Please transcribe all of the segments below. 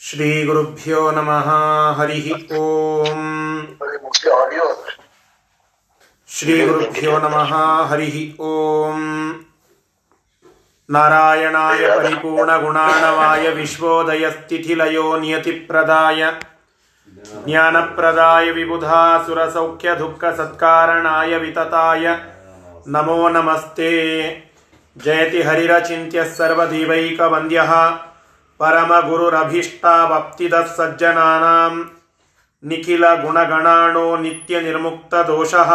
श्रीगुरुभ्यो नमः, हरिः ऑडियो श्रीगुरुभ्यो नमः, हरिः ओम्। नारायणाय परिपूर्णगुणाणवाय विश्वोदयस्थितिलयो नियतिप्रदाय। ज्ञानप्रदाय विबुधासुरसौख्यदुःखसत्कारणाय वितताय। नमो नमस्ते। जयति हरिरचिन्त्यः सर्वदेवैकवन्द्यः। परमगुरुरभीष्टावप्तिदः सज्जनानां निखिलगुणगणाणो नित्यनिर्मुक्तदोषः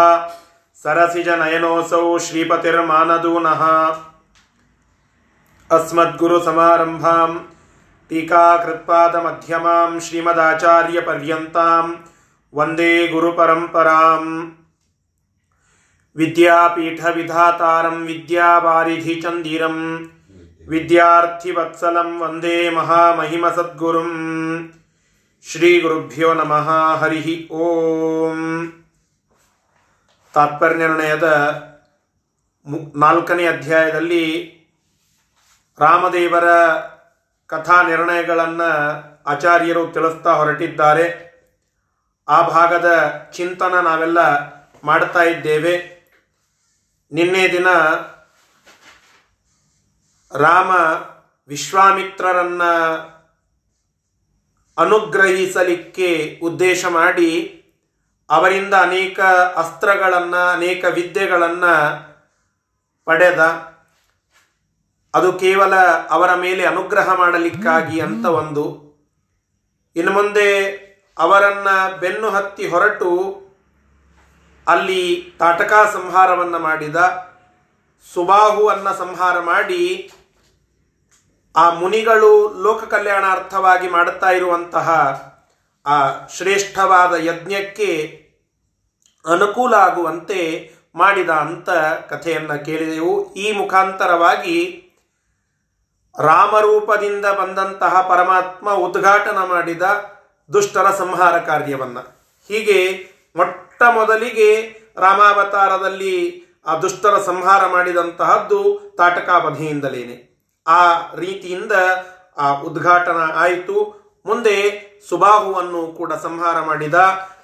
सरसिजनयनोऽसौ श्रीपतिर्मानदूनः अस्मद्गुरुसमारम्भां टीकाकृत्पादमध्यमां श्रीमदाचार्यपर्यन्तां वन्दे गुरुपरम्पराम् विद्यापीठविधातारं ವಿದ್ಯಾರ್ಥಿವತ್ಸಲಂ ವಂದೇ ಮಹಾಮಹಿಮಸದ್ಗುರುಂ ಶ್ರೀ ಗುರುಭ್ಯೋ ನಮಃ ಹರಿ ಓಂ ತಾತ್ಪರ್ಯ ನಿರ್ಣಯದ ನಾಲ್ಕನೇ ಅಧ್ಯಾಯದಲ್ಲಿ ರಾಮದೇವರ ಕಥಾ ನಿರ್ಣಯಗಳನ್ನು ಆಚಾರ್ಯರು ತಿಳಿಸ್ತಾ ಹೊರಟಿದ್ದಾರೆ. ಆ ಭಾಗದ ಚಿಂತನ ನಾವೆಲ್ಲ ಮಾಡ್ತಾ ಇದ್ದೇವೆ. ನಿನ್ನೆ ದಿನ ರಾಮ ವಿಶ್ವಾಮಿತ್ರರನ್ನ ಅನುಗ್ರಹಿಸಲಿಕ್ಕೆ ಉದ್ದೇಶ ಮಾಡಿ ಅವರಿಂದ ಅನೇಕ ಅಸ್ತ್ರಗಳನ್ನು, ಅನೇಕ ವಿದ್ಯೆಗಳನ್ನು ಪಡೆದ. ಅದು ಕೇವಲ ಅವರ ಮೇಲೆ ಅನುಗ್ರಹ ಮಾಡಲಿಕ್ಕಾಗಿ ಅಂತ ಒಂದು. ಇನ್ನು ಮುಂದೆ ಅವರನ್ನು ಬೆನ್ನು ಹತ್ತಿ ಹೊರಟು ಅಲ್ಲಿ ತಾಟಕ ಸಂಹಾರವನ್ನು ಮಾಡಿದ. ಸುಬಾಹುವನ್ನ ಸಂಹಾರ ಮಾಡಿ ಆ ಮುನಿಗಳು ಲೋಕ ಕಲ್ಯಾಣಾರ್ಥವಾಗಿ ಮಾಡುತ್ತಾ ಇರುವಂತಹ ಆ ಶ್ರೇಷ್ಠವಾದ ಯಜ್ಞಕ್ಕೆ ಅನುಕೂಲ ಆಗುವಂತೆ ಮಾಡಿದ ಅಂತ ಕಥೆಯನ್ನು ಕೇಳಿದೆವು. ಈ ಮುಖಾಂತರವಾಗಿ ರಾಮರೂಪದಿಂದ ಬಂದಂತಹ ಪರಮಾತ್ಮ ಉದ್ಘಾಟನ ಮಾಡಿದ ದುಷ್ಟರ ಸಂಹಾರ ಕಾರ್ಯವನ್ನು. ಹೀಗೆ ಮೊಟ್ಟ ಮೊದಲಿಗೆ ರಾಮಾವತಾರದಲ್ಲಿ ಆ ದುಷ್ಟರ ಸಂಹಾರ ಮಾಡಿದಂತಹದ್ದು ತಾಟಕಾವಧಿಯಿಂದಲೇನೆ. ಆ ರೀತಿಯಿಂದ ಆ ಉದ್ಘಾಟನ ಆಯಿತು. ಮುಂದೆ ಸುಬಾಹುವನ್ನು ಕೂಡ ಸಂಹಾರ ಮಾಡಿದ,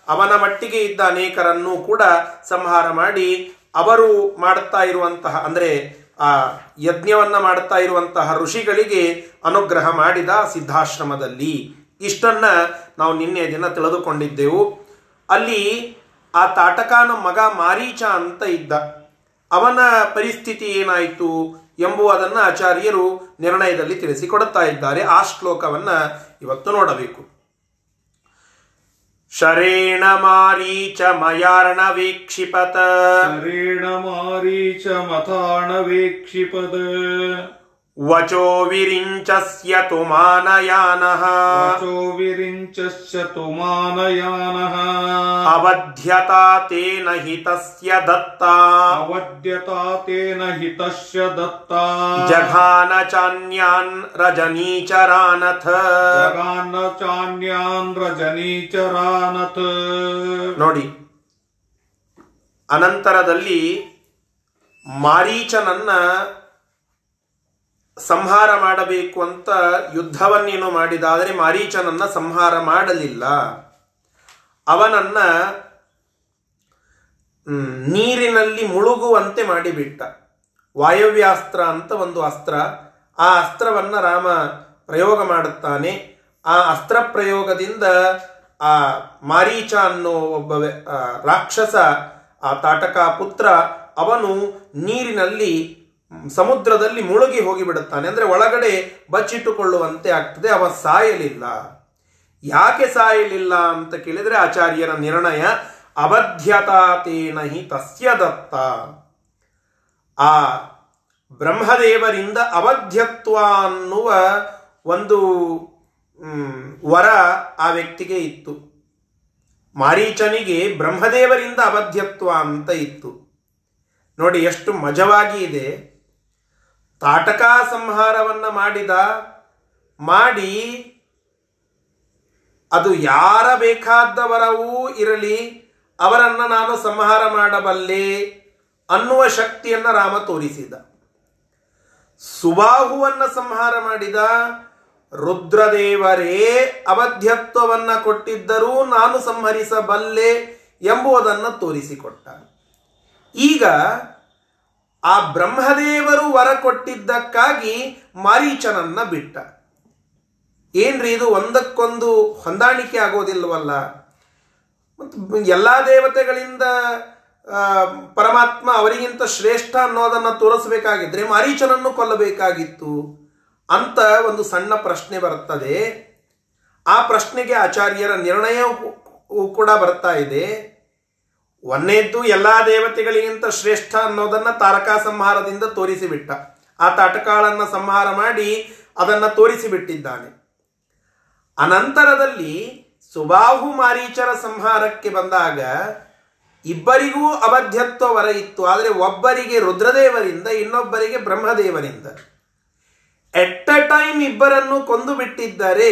ಅವನ ಮಟ್ಟಿಗೆ ಇದ್ದ ಅನೇಕರನ್ನು ಕೂಡ ಸಂಹಾರ ಮಾಡಿ, ಅವರು ಮಾಡುತ್ತಾ ಇರುವಂತಹ, ಅಂದರೆ ಆ ಯಜ್ಞವನ್ನ ಮಾಡುತ್ತಾ ಇರುವಂತಹ ಋಷಿಗಳಿಗೆ ಅನುಗ್ರಹ ಮಾಡಿದ ಸಿದ್ಧಾಶ್ರಮದಲ್ಲಿ. ಇಷ್ಟನ್ನ ನಾವು ನಿನ್ನೆ ದಿನ ತಿಳಿದುಕೊಂಡಿದ್ದೆವು. ಅಲ್ಲಿ ಆ ತಾಟಕಾನ ಮಗ ಮಾರೀಚ ಅಂತ ಇದ್ದ. ಅವನ ಪರಿಸ್ಥಿತಿ ಏನಾಯಿತು? ಎಂಬುವುದನ್ನು ಆಚಾರ್ಯರು ನಿರ್ಣಯದಲ್ಲಿ ತಿಳಿಸಿಕೊಡುತ್ತಾ ಇದ್ದಾರೆ. ಆ ಶ್ಲೋಕವನ್ನು ಇವತ್ತು ನೋಡಬೇಕು. ಶರೇಣ ಮಾರೀಚ ಮಯಾರ್ಣ ವೀಕ್ಷಿಪತ. ಶರೇಣ ಮಾರೀಚ ಮತಾಣ ವೀಕ್ಷಿಪದ ವಿರಿಂಚಸ್ಯ ತು ಮಾನಯಾನಃ वचो विरिञ्चस्य तु मानयानः ಅವಧ್ಯತಾ ತೇನ ಹಿತಸ್ಯ ದತ್ತಾ अवद्यता तेन हितस्य दत्ता ಜಘಾನ ಚಾನ್ಯಾನ್ ರಜನೀಚರಾನಥ जगान्न चान्यान् रजनीचरानथ ನೋಡಿ ಅನಂತರದಲ್ಲಿ ಮಾರೀಚನನ್ನ ಸಂಹಾರ ಮಾಡಬೇಕು ಅಂತ ಯುದ್ಧವನ್ನೇನು ಮಾಡಿದಾದರೆ ಮಾರೀಚನನ್ನ ಸಂಹಾರ ಮಾಡಲಿಲ್ಲ. ಅವನನ್ನ ನೀರಿನಲ್ಲಿ ಮುಳುಗುವಂತೆ ಮಾಡಿಬಿಟ್ಟ. ವಾಯವ್ಯಾಸ್ತ್ರ ಅಂತ ಒಂದು ಅಸ್ತ್ರ. ಆ ಅಸ್ತ್ರವನ್ನ ರಾಮ ಪ್ರಯೋಗ ಮಾಡುತ್ತಾನೆ. ಆ ಅಸ್ತ್ರ ಪ್ರಯೋಗದಿಂದ ಆ ಮಾರೀಚ ಅನ್ನೋ ಒಬ್ಬ ರಾಕ್ಷಸ, ಆ ತಾಟಕ ಪುತ್ರ, ಅವನು ನೀರಿನಲ್ಲಿ ಸಮುದ್ರದಲ್ಲಿ ಮುಳುಗಿ ಹೋಗಿಬಿಡುತ್ತಾನೆ. ಅಂದರೆ ಒಳಗಡೆ ಬಚ್ಚಿಟ್ಟುಕೊಳ್ಳುವಂತೆ ಆಗ್ತದೆ. ಅವ ಸಾಯಲಿಲ್ಲ. ಯಾಕೆ ಸಾಯಲಿಲ್ಲ ಅಂತ ಕೇಳಿದರೆ ಆಚಾರ್ಯರ ನಿರ್ಣಯ ಅವಧ್ಯತಾತೇನ ಹಿ ತಸ್ಯ ದತ್ತ. ಆ ಬ್ರಹ್ಮದೇವರಿಂದ ಅವಧ್ಯತ್ವ ಅನ್ನುವ ಒಂದು ವರ ಆ ವ್ಯಕ್ತಿಗೆ ಇತ್ತು. ಮಾರೀಚನಿಗೆ ಬ್ರಹ್ಮದೇವರಿಂದ ಅವಧ್ಯತ್ವ ಅಂತ ಇತ್ತು. ನೋಡಿ, ಎಷ್ಟು ಮಜವಾಗಿ ಇದೆ. ತಾಟಕ ಸಂಹಾರವನ್ನ ಮಾಡಿದ, ಮಾಡಿ, ಅದು ಯಾರ ಬೇಕಾದವರವೂ ಇರಲಿ, ಅವರನ್ನು ನಾನು ಸಂಹಾರ ಮಾಡಬಲ್ಲೆ ಅನ್ನುವ ಶಕ್ತಿಯನ್ನ ರಾಮ ತೋರಿಸಿದ. ಸುಬಾಹುವನ್ನ ಸಂಹಾರ ಮಾಡಿದ, ರುದ್ರದೇವರೇ ಅವಧ್ಯತ್ವವನ್ನ ಕೊಟ್ಟಿದ್ದರೂ ನಾನು ಸಂಹರಿಸಬಲ್ಲೆ ಎಂಬುದನ್ನು ತೋರಿಸಿಕೊಟ್ಟ. ಈಗ ಆ ಬ್ರಹ್ಮದೇವರು ವರ ಕೊಟ್ಟಿದ್ದಕ್ಕಾಗಿ ಮಾರೀಚನನ್ನ ಬಿಟ್ಟ. ಏನ್ರಿ ಇದು ಒಂದಕ್ಕೊಂದು ಹೊಂದಾಣಿಕೆ ಆಗೋದಿಲ್ವಲ್ಲ? ಮತ್ತು ಎಲ್ಲ ದೇವತೆಗಳಿಂದ ಪರಮಾತ್ಮ ಅವರಿಗಿಂತ ಶ್ರೇಷ್ಠ ಅನ್ನೋದನ್ನು ತೋರಿಸಬೇಕಾಗಿದ್ರೆ ಮಾರೀಚನನ್ನು ಕೊಲ್ಲಬೇಕಾಗಿತ್ತು. ಅಂತ ಒಂದು ಸಣ್ಣ ಪ್ರಶ್ನೆ ಬರುತ್ತದೆ. ಆ ಪ್ರಶ್ನೆಗೆ ಆಚಾರ್ಯರ ನಿರ್ಣಯ ಕೂಡ ಬರ್ತಾ ಇದೆ. ಒಂದೇದ್ದು ಎಲ್ಲಾ ದೇವತೆಗಳಿಗಿಂತ ಶ್ರೇಷ್ಠ ಅನ್ನೋದನ್ನ ತಾರಕಾ ಸಂಹಾರದಿಂದ ತೋರಿಸಿಬಿಟ್ಟ. ಆ ತಾಟಕಾಳನ್ನ ಸಂಹಾರ ಮಾಡಿ ಅದನ್ನ ತೋರಿಸಿಬಿಟ್ಟಿದ್ದಾನೆ. ಅನಂತರದಲ್ಲಿ ಸುಬಾಹು ಮಾರೀಚರ ಸಂಹಾರಕ್ಕೆ ಬಂದಾಗ ಇಬ್ಬರಿಗೂ ಅಬದ್ಧತ್ವ ವರ ಇತ್ತು. ಆದರೆ ಒಬ್ಬರಿಗೆ ರುದ್ರದೇವರಿಂದ, ಇನ್ನೊಬ್ಬರಿಗೆ ಬ್ರಹ್ಮದೇವರಿಂದ. ಎಟ್ ಅ ಟೈಮ್ ಇಬ್ಬರನ್ನು ಕೊಂದು ಬಿಟ್ಟಿದ್ದರೆ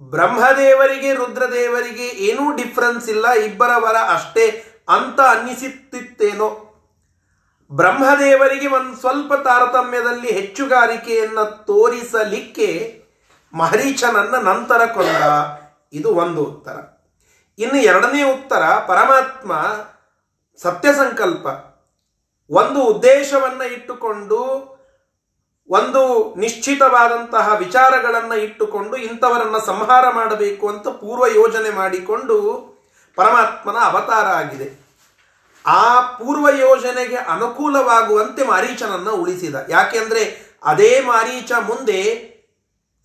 ಬ್ರಹ್ಮದೇವರಿಗೆ, ರುದ್ರದೇವರಿಗೆ ಏನೂ ಡಿಫ್ರೆನ್ಸ್ ಇಲ್ಲ, ಇಬ್ಬರ ವರ ಅಷ್ಟೇ ಅಂತ ಅನ್ನಿಸುತ್ತಿತ್ತೇನೋ. ಬ್ರಹ್ಮದೇವರಿಗೆ ಒಂದು ಸ್ವಲ್ಪ ತಾರತಮ್ಯದಲ್ಲಿ ಹೆಚ್ಚುಗಾರಿಕೆಯನ್ನು ತೋರಿಸಲಿಕ್ಕೆ ಮಹರೀಚನನ್ನ ನಂತರ ಕೊಂಡ ಇದು ಒಂದು ಉತ್ತರ. ಇನ್ನು ಎರಡನೇ ಉತ್ತರ, ಪರಮಾತ್ಮ ಸತ್ಯ ಸಂಕಲ್ಪ ಒಂದು ಉದ್ದೇಶವನ್ನು ಇಟ್ಟುಕೊಂಡು ಒಂದು ನಿಶ್ಚಿತವಾದಂತಹ ವಿಚಾರಗಳನ್ನ ಇಟ್ಟುಕೊಂಡು ಇಂಥವರನ್ನ ಸಂಹಾರ ಮಾಡಬೇಕು ಅಂತ ಪೂರ್ವ ಯೋಜನೆ ಮಾಡಿಕೊಂಡು ಪರಮಾತ್ಮನ ಅವತಾರ ಆಗಿದೆ. ಆ ಪೂರ್ವ ಯೋಜನೆಗೆ ಅನುಕೂಲವಾಗುವಂತೆ ಮಾರೀಚನನ್ನ ಉಳಿಸಿದ. ಯಾಕೆಂದ್ರೆ ಅದೇ ಮಾರೀಚ ಮುಂದೆ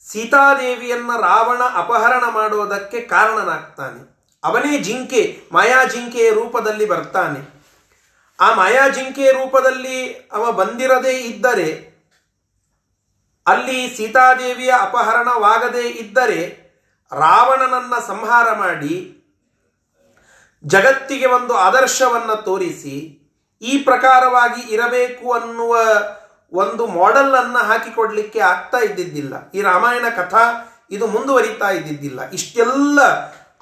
ಸೀತಾದೇವಿಯನ್ನ ರಾವಣ ಅಪಹರಣ ಮಾಡುವುದಕ್ಕೆ ಕಾರಣನಾಗ್ತಾನೆ. ಅವನೇ ಜಿಂಕೆ, ಮಾಯಾ ಜಿಂಕೆಯ ರೂಪದಲ್ಲಿ ಬರ್ತಾನೆ. ಆ ಮಾಯಾ ಜಿಂಕೆಯ ರೂಪದಲ್ಲಿ ಅವ ಬಂದಿರದೇ ಇದ್ದರೆ ಅಲ್ಲಿ ಸೀತಾದೇವಿಯ ಅಪಹರಣವಾಗದೇ ಇದ್ದರೆ ರಾವಣನನ್ನ ಸಂಹಾರ ಮಾಡಿ ಜಗತ್ತಿಗೆ ಒಂದು ಆದರ್ಶವನ್ನು ತೋರಿಸಿ ಈ ಪ್ರಕಾರವಾಗಿ ಇರಬೇಕು ಅನ್ನುವ ಒಂದು ಮಾಡೆಲ್ ಅನ್ನ ಹಾಕಿಕೊಡ್ಲಿಕ್ಕೆ ಆಗ್ತಾ ಇದ್ದಿದ್ದಿಲ್ಲ. ಈ ರಾಮಾಯಣ ಕಥಾ ಇದು ಮುಂದುವರಿತಾ ಇದ್ದಿದ್ದಿಲ್ಲ. ಇಷ್ಟೆಲ್ಲ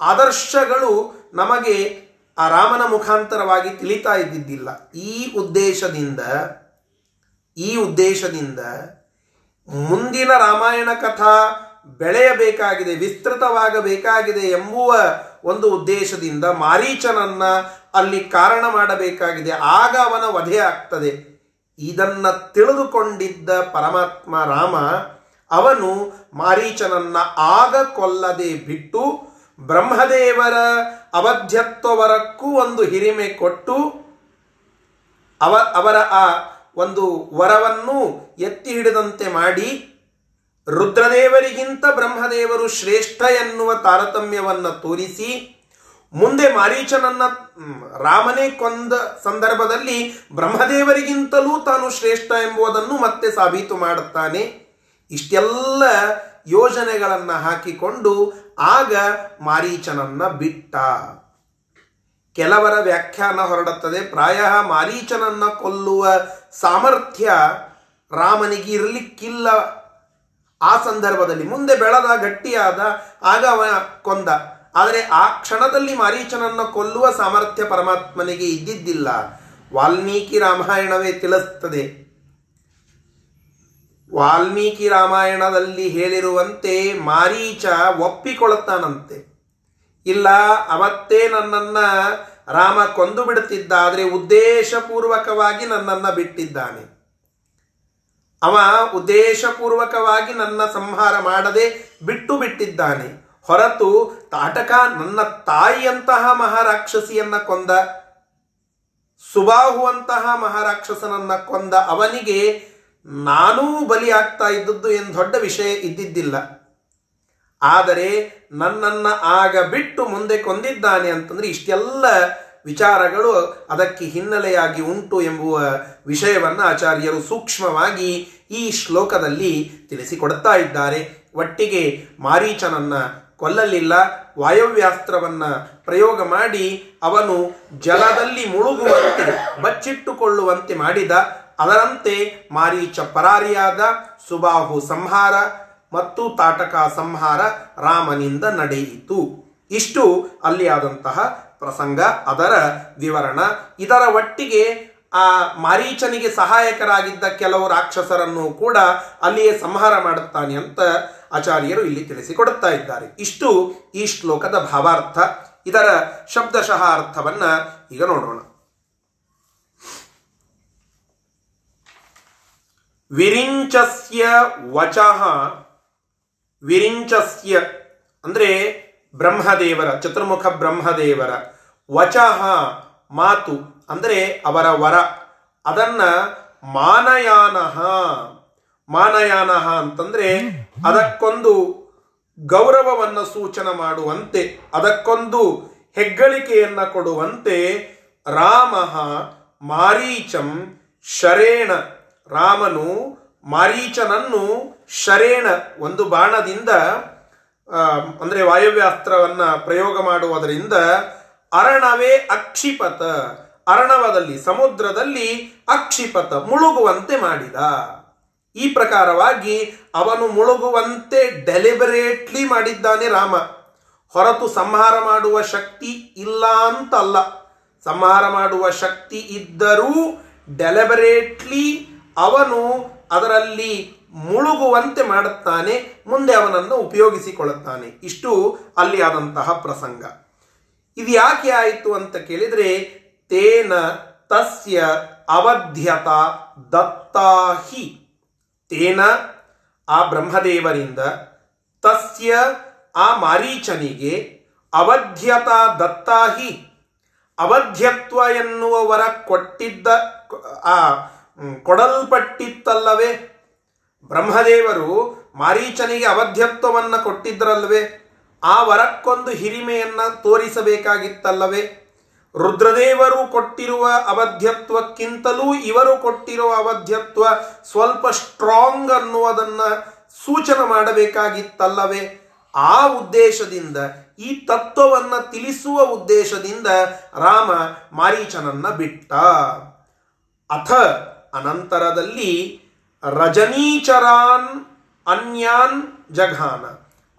ಆದರ್ಶಗಳು ನಮಗೆ ಆ ರಾಮನ ಮುಖಾಂತರವಾಗಿ ತಿಳಿತಾ ಇದ್ದಿದ್ದಿಲ್ಲ. ಈ ಉದ್ದೇಶದಿಂದ ಈ ಉದ್ದೇಶದಿಂದ ಮುಂದಿನ ರಾಮಾಯಣ ಕಥಾ ಬೆಳೆಯಬೇಕಾಗಿದೆ, ವಿಸ್ತೃತವಾಗಬೇಕಾಗಿದೆ ಎಂಬುವ ಒಂದು ಉದ್ದೇಶದಿಂದ ಮಾರೀಚನನ್ನ ಅಲ್ಲಿ ಕಾರಣ ಮಾಡಬೇಕಾಗಿದೆ. ಆಗ ಅವನ ವಧೆ ಆಗ್ತದೆ. ಇದನ್ನ ತಿಳಿದುಕೊಂಡಿದ್ದ ಪರಮಾತ್ಮ ರಾಮ, ಅವನು ಮಾರೀಚನನ್ನ ಆಗ ಕೊಲ್ಲದೆ ಬಿಟ್ಟು ಬ್ರಹ್ಮದೇವರ ಅವಧ್ಯತ್ವವರಕ್ಕೂ ಒಂದು ಹಿರಿಮೆ ಕೊಟ್ಟು ಅವ, ಅವರ ಆ ಒಂದು ವರವನ್ನು ಎತ್ತಿ ಹಿಡಿದಂತೆ ಮಾಡಿ ರುದ್ರದೇವರಿಗಿಂತ ಬ್ರಹ್ಮದೇವರು ಶ್ರೇಷ್ಠ ಎನ್ನುವ ತಾರತಮ್ಯವನ್ನು ತೋರಿಸಿ, ಮುಂದೆ ಮಾರೀಚನನ್ನ ರಾಮನೇ ಕೊಂದ ಸಂದರ್ಭದಲ್ಲಿ ಬ್ರಹ್ಮದೇವರಿಗಿಂತಲೂ ತಾನು ಶ್ರೇಷ್ಠ ಎಂಬುದನ್ನು ಮತ್ತೆ ಸಾಬೀತು ಮಾಡುತ್ತಾನೆ. ಇಷ್ಟೆಲ್ಲ ಯೋಜನೆಗಳನ್ನು ಹಾಕಿಕೊಂಡು ಆಗ ಮಾರೀಚನನ್ನ ಬಿಟ್ಟ. ಕೆಲವರ ವ್ಯಾಖ್ಯಾನ ಹೊರಡುತ್ತದೆ, ಪ್ರಾಯ ಮಾರೀಚನನ್ನ ಕೊಲ್ಲುವ ಸಾಮರ್ಥ್ಯ ರಾಮನಿಗೆ ಇರಲಿಕ್ಕಿಲ್ಲ. ಆ ಸಂದರ್ಭದಲ್ಲಿ ಮುಂದೆ ಬೆಳೆದ ಗಟ್ಟಿಯಾದ ಆಗ ಅವ ಕೊಂದ. ಆದರೆ ಆ ಕ್ಷಣದಲ್ಲಿ ಮಾರೀಚನನ್ನು ಕೊಲ್ಲುವ ಸಾಮರ್ಥ್ಯ ಪರಮಾತ್ಮನಿಗೆ ಇದ್ದಿದ್ದಿಲ್ಲ. ವಾಲ್ಮೀಕಿ ರಾಮಾಯಣವೇ ತಿಳಿಸ್ತದೆ. ವಾಲ್ಮೀಕಿ ರಾಮಾಯಣದಲ್ಲಿ ಹೇಳಿರುವಂತೆ ಮಾರೀಚ ಒಪ್ಪಿಕೊಳ್ಳುತ್ತಾನಂತೆ. ಇಲ್ಲ, ಅವತ್ತೇ ನನ್ನನ್ನ ರಾಮ ಕೊಂದು ಬಿಡುತ್ತಿದ್ದ ಆದರೆ ಉದ್ದೇಶಪೂರ್ವಕವಾಗಿ ನನ್ನನ್ನು ಬಿಟ್ಟಿದ್ದಾನೆ. ಅವ ಉದ್ದೇಶಪೂರ್ವಕವಾಗಿ ನನ್ನ ಸಂಹಾರ ಮಾಡದೆ ಬಿಟ್ಟು ಬಿಟ್ಟಿದ್ದಾನೆ. ಹೊರತು ತಾಟಕ ನನ್ನ ತಾಯಿಯಂತಹ ಮಹಾರಾಕ್ಷಸಿಯನ್ನ ಕೊಂದ, ಸುಬಾಹುವಂತಹ ಮಹಾರಾಕ್ಷಸನನ್ನ ಕೊಂದ ಅವನಿಗೆ ನಾನೂ ಬಲಿಯಾಗ್ತಾ ಇದ್ದದ್ದು ಏನು ದೊಡ್ಡ ವಿಷಯ ಇದ್ದಿದ್ದಿಲ್ಲ. ಆದರೆ ನನ್ನನ್ನ ಆಗ ಬಿಟ್ಟು ಮುಂದೆ ಕೊಂದಿದ್ದಾನೆ ಅಂತಂದ್ರೆ ಇಷ್ಟೆಲ್ಲ ವಿಚಾರಗಳು ಅದಕ್ಕೆ ಹಿನ್ನೆಲೆಯಾಗಿ ಉಂಟು ಎಂಬುವ ವಿಷಯವನ್ನ ಆಚಾರ್ಯರು ಸೂಕ್ಷ್ಮವಾಗಿ ಈ ಶ್ಲೋಕದಲ್ಲಿ ತಿಳಿಸಿಕೊಡ್ತಾ ಇದ್ದಾರೆ. ಒಟ್ಟಿಗೆ ಮಾರೀಚನನ್ನ ಕೊಲ್ಲಲಿಲ್ಲ, ವಾಯವ್ಯಾಸ್ತ್ರವನ್ನ ಪ್ರಯೋಗ ಮಾಡಿ ಅವನು ಜಲದಲ್ಲಿ ಮುಳುಗುವಂತೆ, ಬಚ್ಚಿಟ್ಟುಕೊಳ್ಳುವಂತೆ ಮಾಡಿದ. ಅದರಂತೆ ಮಾರೀಚ ಪರಾರಿಯಾದ, ಸುಬಾಹು ಸಂಹಾರ ಮತ್ತು ತಾಟಕ ಸಂಹಾರ ರಾಮನಿಂದ ನಡೆಯಿತು. ಇಷ್ಟು ಅಲ್ಲಿ ಆದಂತಹ ಪ್ರಸಂಗ. ಅದರ ವಿವರಣ. ಇದರ ಒಟ್ಟಿಗೆ ಆ ಮಾರೀಚನಿಗೆ ಸಹಾಯಕರಾಗಿದ್ದ ಕೆಲವು ರಾಕ್ಷಸರನ್ನು ಕೂಡ ಅಲ್ಲಿಯೇ ಸಂಹಾರ ಮಾಡುತ್ತಾನೆ ಅಂತ ಆಚಾರ್ಯರು ಇಲ್ಲಿ ತಿಳಿಸಿಕೊಡುತ್ತಾ ಇದ್ದಾರೆ. ಇಷ್ಟು ಈ ಶ್ಲೋಕದ ಭಾವಾರ್ಥ. ಇದರ ಶಬ್ದಶಃ ಅರ್ಥವನ್ನ ಈಗ ನೋಡೋಣ. ವಿರಿಂಚಸ್ಯ ವಚಃ ವಿರಿಂಚಸ್ಯ, ಅಂದರೆ ಬ್ರಹ್ಮದೇವರ, ಚತುರ್ಮುಖ ಬ್ರಹ್ಮದೇವರ, ವಚಃ ಮಾತು, ಅಂದರೆ ಅವರ ವರ. ಅದನ್ನ ಮಾನಯಾನಃ ಮಾನಯಾನಃ ಅಂತಂದ್ರೆ ಅದಕ್ಕೊಂದು ಗೌರವವನ್ನು ಸೂಚನೆ ಮಾಡುವಂತೆ, ಅದಕ್ಕೊಂದು ಹೆಗ್ಗಳಿಕೆಯನ್ನು ಕೊಡುವಂತೆ ರಾಮ ಮಾರೀಚಂ ಶರೇಣ, ರಾಮನು ಮಾರೀಚನನ್ನು ಶರೇಣ ಒಂದು ಬಾಣದಿಂದ ಅಂದರೆ ವಾಯವ್ಯಾಸ್ತ್ರವನ್ನ ಪ್ರಯೋಗ ಮಾಡುವುದರಿಂದ ಅರಣವೇ ಅಕ್ಷಿಪತ ಅರಣವದಲ್ಲಿ, ಸಮುದ್ರದಲ್ಲಿ ಅಕ್ಷಿಪತ ಮುಳುಗುವಂತೆ ಮಾಡಿದ. ಈ ಪ್ರಕಾರವಾಗಿ ಅವನು ಮುಳುಗುವಂತೆ ಡೆಲಿಬರೇಟ್ಲಿ ಮಾಡಿದ್ದಾನೆ ರಾಮ. ಹೊರತು ಸಂಹಾರ ಮಾಡುವ ಶಕ್ತಿ ಇಲ್ಲ ಅಂತಲ್ಲ. ಸಂಹಾರ ಮಾಡುವ ಶಕ್ತಿ ಇದ್ದರೂ ಡೆಲಿಬರೇಟ್ಲಿ ಅವನು ಅದರಲ್ಲಿ ಮುಳುಗುವಂತೆ ಮಾಡುತ್ತಾನೆ, ಮುಂದೆ ಅವನನ್ನು ಉಪಯೋಗಿಸಿಕೊಳ್ಳುತ್ತಾನೆ. ಇಷ್ಟು ಅಲ್ಲಿ ಆದಂತಹ ಪ್ರಸಂಗ. ಇದು ಯಾಕೆ ಆಯಿತು ಅಂತ ಕೇಳಿದರೆ, ತೇನ ತಸ್ಯ ಅವಧ್ಯತ ದತ್ತಾಹಿ. ತೇನ ಆ ಬ್ರಹ್ಮದೇವರಿಂದ, ತಸ್ಯ ಆ ಮಾರೀಚನಿಗೆ ಅವಧ್ಯತ ದತ್ತಾಹಿ. ಅವಧ್ಯತ್ವ ಎನ್ನುವ ವರ ಕೊಟ್ಟಿದ್ದ, ಆ ಕೊಡಲ್ಪಟ್ಟಿತ್ತಲ್ಲವೇ? ಬ್ರಹ್ಮದೇವರು ಮಾರೀಚನಿಗೆ ಅವಧ್ಯತ್ವವನ್ನು ಕೊಟ್ಟಿದ್ರಲ್ವೇ? ಆ ವರಕ್ಕೊಂದು ಹಿರಿಮೆಯನ್ನು ತೋರಿಸಬೇಕಾಗಿತ್ತಲ್ಲವೇ? ರುದ್ರದೇವರು ಕೊಟ್ಟಿರುವ ಅವಧ್ಯತ್ವಕ್ಕಿಂತಲೂ ಇವರು ಕೊಟ್ಟಿರುವ ಅವಧ್ಯತ್ವ ಸ್ವಲ್ಪ ಸ್ಟ್ರಾಂಗ್ ಅನ್ನುವುದನ್ನು ಸೂಚನೆ ಮಾಡಬೇಕಾಗಿತ್ತಲ್ಲವೇ? ಆ ಉದ್ದೇಶದಿಂದ, ಈ ತತ್ವವನ್ನು ತಿಳಿಸುವ ಉದ್ದೇಶದಿಂದ ರಾಮ ಮಾರೀಚನನ್ನ ಬಿಟ್ಟ. ಅಥ ಅನಂತರದಲ್ಲಿ ರಜನೀಚರಾನ್ ಅನ್ಯಾನ್ ಜಘಾನ.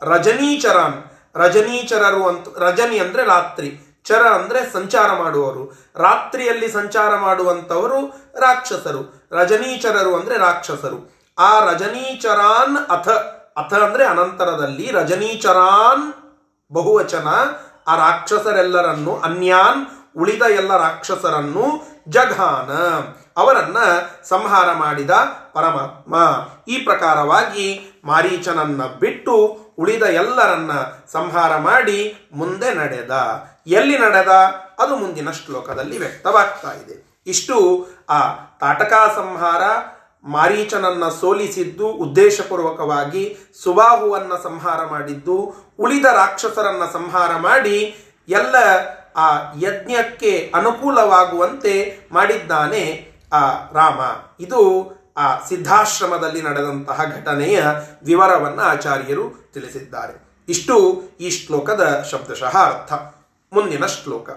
ರಜನೀಚರಾನ್, ರಜನೀಚರರು ಅಂತ, ರಜನಿ ಅಂದರೆ ರಾತ್ರಿ, ಚರ ಅಂದರೆ ಸಂಚಾರ ಮಾಡುವವರು. ರಾತ್ರಿಯಲ್ಲಿ ಸಂಚಾರ ಮಾಡುವಂಥವರು ರಾಕ್ಷಸರು, ರಜನೀಚರರು ಅಂದರೆ ರಾಕ್ಷಸರು. ಆ ರಜನೀಚರಾನ್ ಅಥ ಅಥ ಅಂದರೆ ಅನಂತರದಲ್ಲಿ ರಜನೀಚರಾನ್ ಬಹುವಚನ, ಆ ರಾಕ್ಷಸರೆಲ್ಲರನ್ನು ಅನ್ಯಾನ್, ಉಳಿದ ಎಲ್ಲ ರಾಕ್ಷಸರನ್ನು ಜಘಾನ. ಅವರನ್ನ ಸಂಹಾರ ಮಾಡಿದ ಪರಮಾತ್ಮ. ಈ ಪ್ರಕಾರವಾಗಿ ಮಾರೀಚನನ್ನ ಬಿಟ್ಟು ಉಳಿದ ಎಲ್ಲರನ್ನ ಸಂಹಾರ ಮಾಡಿ ಮುಂದೆ ನಡೆದ. ಎಲ್ಲಿ ನಡೆದ? ಅದು ಮುಂದಿನ ಶ್ಲೋಕದಲ್ಲಿ ವ್ಯಕ್ತವಾಗ್ತಾ ಇದೆ. ಇಷ್ಟು ಆ ತಾಟಕಾ ಸಂಹಾರ ಮಾರೀಚನನ್ನ ಸೋಲಿಸಿದ್ದು ಉದ್ದೇಶಪೂರ್ವಕವಾಗಿ ಸುಬಾಹುವನ್ನ ಸಂಹಾರ ಮಾಡಿದ್ದು, ಉಳಿದ ರಾಕ್ಷಸರನ್ನ ಸಂಹಾರ ಮಾಡಿ ಎಲ್ಲ ಆ ಯಜ್ಞಕ್ಕೆ ಅನುಕೂಲವಾಗುವಂತೆ ಮಾಡಿದ್ದಾನೆ ಆ, ರಾಮ. ಇದು, ಆ, ಸಿದ್ಧಾಶ್ರಮದಲ್ಲಿ ನಡೆದಂತಹ ಘಟನೆಯ ವಿವರವನ್ನ ಆಚಾರ್ಯರು ತಿಳಿಸಿದ್ದಾರೆ. ಇಷ್ಟು ಈ ಶ್ಲೋಕದ ಶಬ್ದಶಃ ಅರ್ಥ. ಮುಂದಿನ ಶ್ಲೋಕ.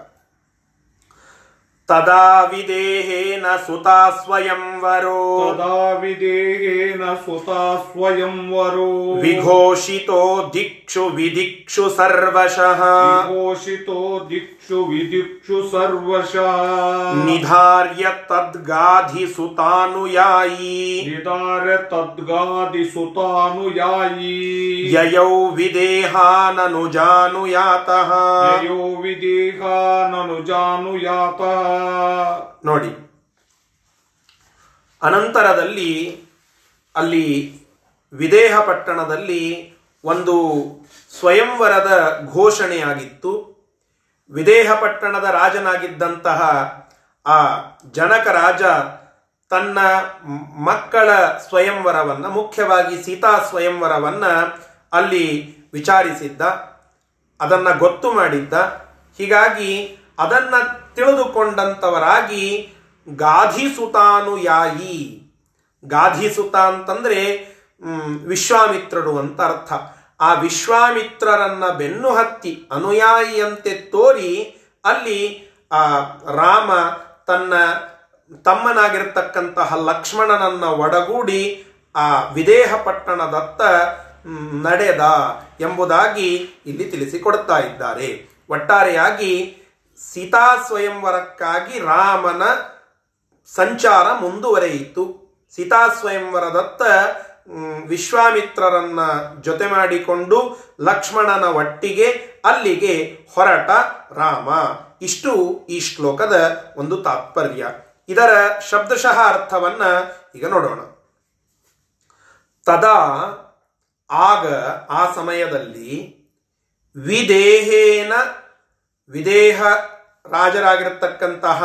तदा विदेहेन सुता स्वयंवरो तदा सुता स्वयंवरो विघोषितो दिक्षु विदिक्षु सर्वशः। विघोषितो दिक्षु विदिक्षु सर्वशः। निधार्य तद्गाधिसुतानुयायी निधार्य तद्गाधिसुतानुयायी ययौ विदेहाननुजानुयातः। ययौ विदेहाननुजानुयातः। ನೋಡಿ. ಅನಂತರದಲ್ಲಿ ಅಲ್ಲಿ ವಿದೇಹ ಪಟ್ಟಣದಲ್ಲಿ ಒಂದು ಸ್ವಯಂವರದ ಘೋಷಣೆಯಾಗಿತ್ತು. ವಿದೇಹ ಪಟ್ಟಣದ ರಾಜನಾಗಿದ್ದಂತಹ ಆ ಜನಕ ರಾಜ ತನ್ನ ಮಕ್ಕಳ ಸ್ವಯಂವರವನ್ನು, ಮುಖ್ಯವಾಗಿ ಸೀತಾ ಸ್ವಯಂವರವನ್ನು ಅಲ್ಲಿ ವಿಚಾರಿಸಿದ್ದ, ಅದನ್ನು ಗೊತ್ತು ಮಾಡಿದ್ದ. ಹೀಗಾಗಿ ಅದನ್ನ ತಿಳಿದುಕೊಂಡಂತವರಾಗಿ ಗಾಧಿಸುತಾನುಯಾಯಿ. ಗಾಧಿಸುತ ಅಂತಂದ್ರೆ ವಿಶ್ವಾಮಿತ್ರರು ಅಂತ ಅರ್ಥ. ಆ ವಿಶ್ವಾಮಿತ್ರರನ್ನ ಬೆನ್ನು ಹತ್ತಿ ಅನುಯಾಯಿಯಂತೆ ತೋರಿ ಅಲ್ಲಿ ಆ ರಾಮ ತನ್ನ ತಮ್ಮನಾಗಿರ್ತಕ್ಕಂತಹ ಲಕ್ಷ್ಮಣನನ್ನ ಒಡಗೂಡಿ ಆ ವಿದೇಹ ಪಟ್ಟಣದತ್ತ ನಡೆದ ಎಂಬುದಾಗಿ ಇಲ್ಲಿ ತಿಳಿಸಿಕೊಡ್ತಾ ಇದ್ದಾರೆ. ಒಟ್ಟಾರೆಯಾಗಿ ಸೀತಾ ಸ್ವಯಂವರಕ್ಕಾಗಿ ರಾಮನ ಸಂಚಾರ ಮುಂದುವರೆಯಿತು. ಸೀತಾ ಸ್ವಯಂವರದತ್ತ ವಿಶ್ವಾಮಿತ್ರರನ್ನ ಜೊತೆ ಮಾಡಿಕೊಂಡು ಲಕ್ಷ್ಮಣನ ಒಟ್ಟಿಗೆ ಅಲ್ಲಿಗೆ ಹೊರಟ ರಾಮ. ಇಷ್ಟು ಈ ಶ್ಲೋಕದ ಒಂದು ತಾತ್ಪರ್ಯ. ಇದರ ಶಬ್ದಶಃ ಅರ್ಥವನ್ನ ಈಗ ನೋಡೋಣ. ತದಾ ಆಗ ಆ ಸಮಯದಲ್ಲಿ ವಿದೇಹೇನ ವಿದೇಹ ರಾಜರಾಗಿರತಕ್ಕಂತಹ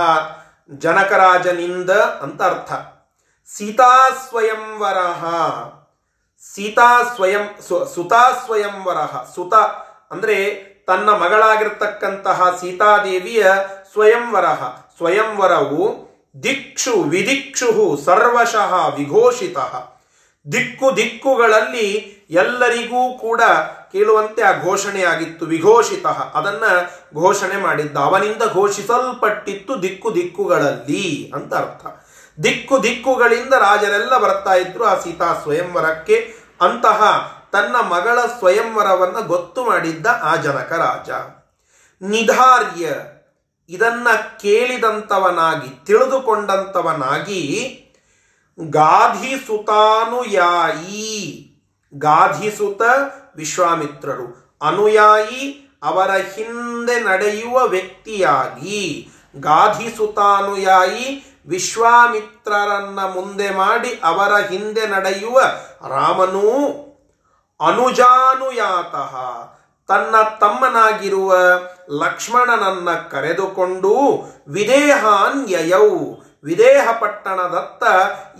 ಜನಕರಾಜನಿಂದ ಅಂತ ಅರ್ಥ. ಸೀತಾ ಸ್ವಯಂವರ ಸೀತಾ ಸ್ವಯಂ ಸುತಾ ಸ್ವಯಂವರ ಸುತ ಅಂದ್ರೆ ತನ್ನ ಮಗಳಾಗಿರ್ತಕ್ಕಂತಹ ಸೀತಾದೇವಿಯ ಸ್ವಯಂವರ ಸ್ವಯಂವರವು ದಿಕ್ಷು ವಿದಿಕ್ಷು ಸರ್ವಶಃ ವಿಘೋಷಿತ. ದಿಕ್ಕು ದಿಕ್ಕುಗಳಲ್ಲಿ ಎಲ್ಲರಿಗೂ ಕೂಡ ಕೇಳುವಂತೆ ಆ ಘೋಷಣೆಯಾಗಿತ್ತು. ವಿಘೋಷಿತ. ಅದನ್ನ ಘೋಷಣೆ ಮಾಡಿದ್ದ. ಅವನಿಂದ ಘೋಷಿಸಲ್ಪಟ್ಟಿತ್ತು ದಿಕ್ಕು ದಿಕ್ಕುಗಳಲ್ಲಿ ಅಂತ ಅರ್ಥ. ದಿಕ್ಕು ದಿಕ್ಕುಗಳಿಂದ ರಾಜರೆಲ್ಲ ಬರ್ತಾ ಇದ್ರು ಆ ಸೀತಾ ಸ್ವಯಂವರಕ್ಕೆ. ಅಂತಹ ತನ್ನ ಮಗಳ ಸ್ವಯಂವರವನ್ನ ಗೊತ್ತು ಮಾಡಿದ್ದ ಆ ಜನಕ ರಾಜ. ನಿಧಾರ್ಯ ಇದನ್ನ ಕೇಳಿದಂತವನಾಗಿ ತಿಳಿದುಕೊಂಡಂತವನಾಗಿ ಗಾಧಿಸುತಾನುಯಾಯಿ ಗಾಧಿಸುತ ವಿಶ್ವಾಮಿತ್ರರು. ಅನುಯಾಯಿ ಅವರ ಹಿಂದೆ ನಡೆಯುವ ವ್ಯಕ್ತಿಯಾಗಿ ಗಾಧಿಸುತಾನುಯಾಯಿ ವಿಶ್ವಾಮಿತ್ರರನ್ನ ಮುಂದೆ ಮಾಡಿ ಅವರ ಹಿಂದೆ ನಡೆಯುವ ರಾಮನೂ ಅನುಜಾನುಯಾತಃ ತನ್ನ ತಮ್ಮನಾಗಿರುವ ಲಕ್ಷ್ಮಣನನ್ನ ಕರೆದುಕೊಂಡು ವಿದೇಹಾನ್ ಯಯೌ ವಿದೇಹ ಪಟ್ಟಣದತ್ತ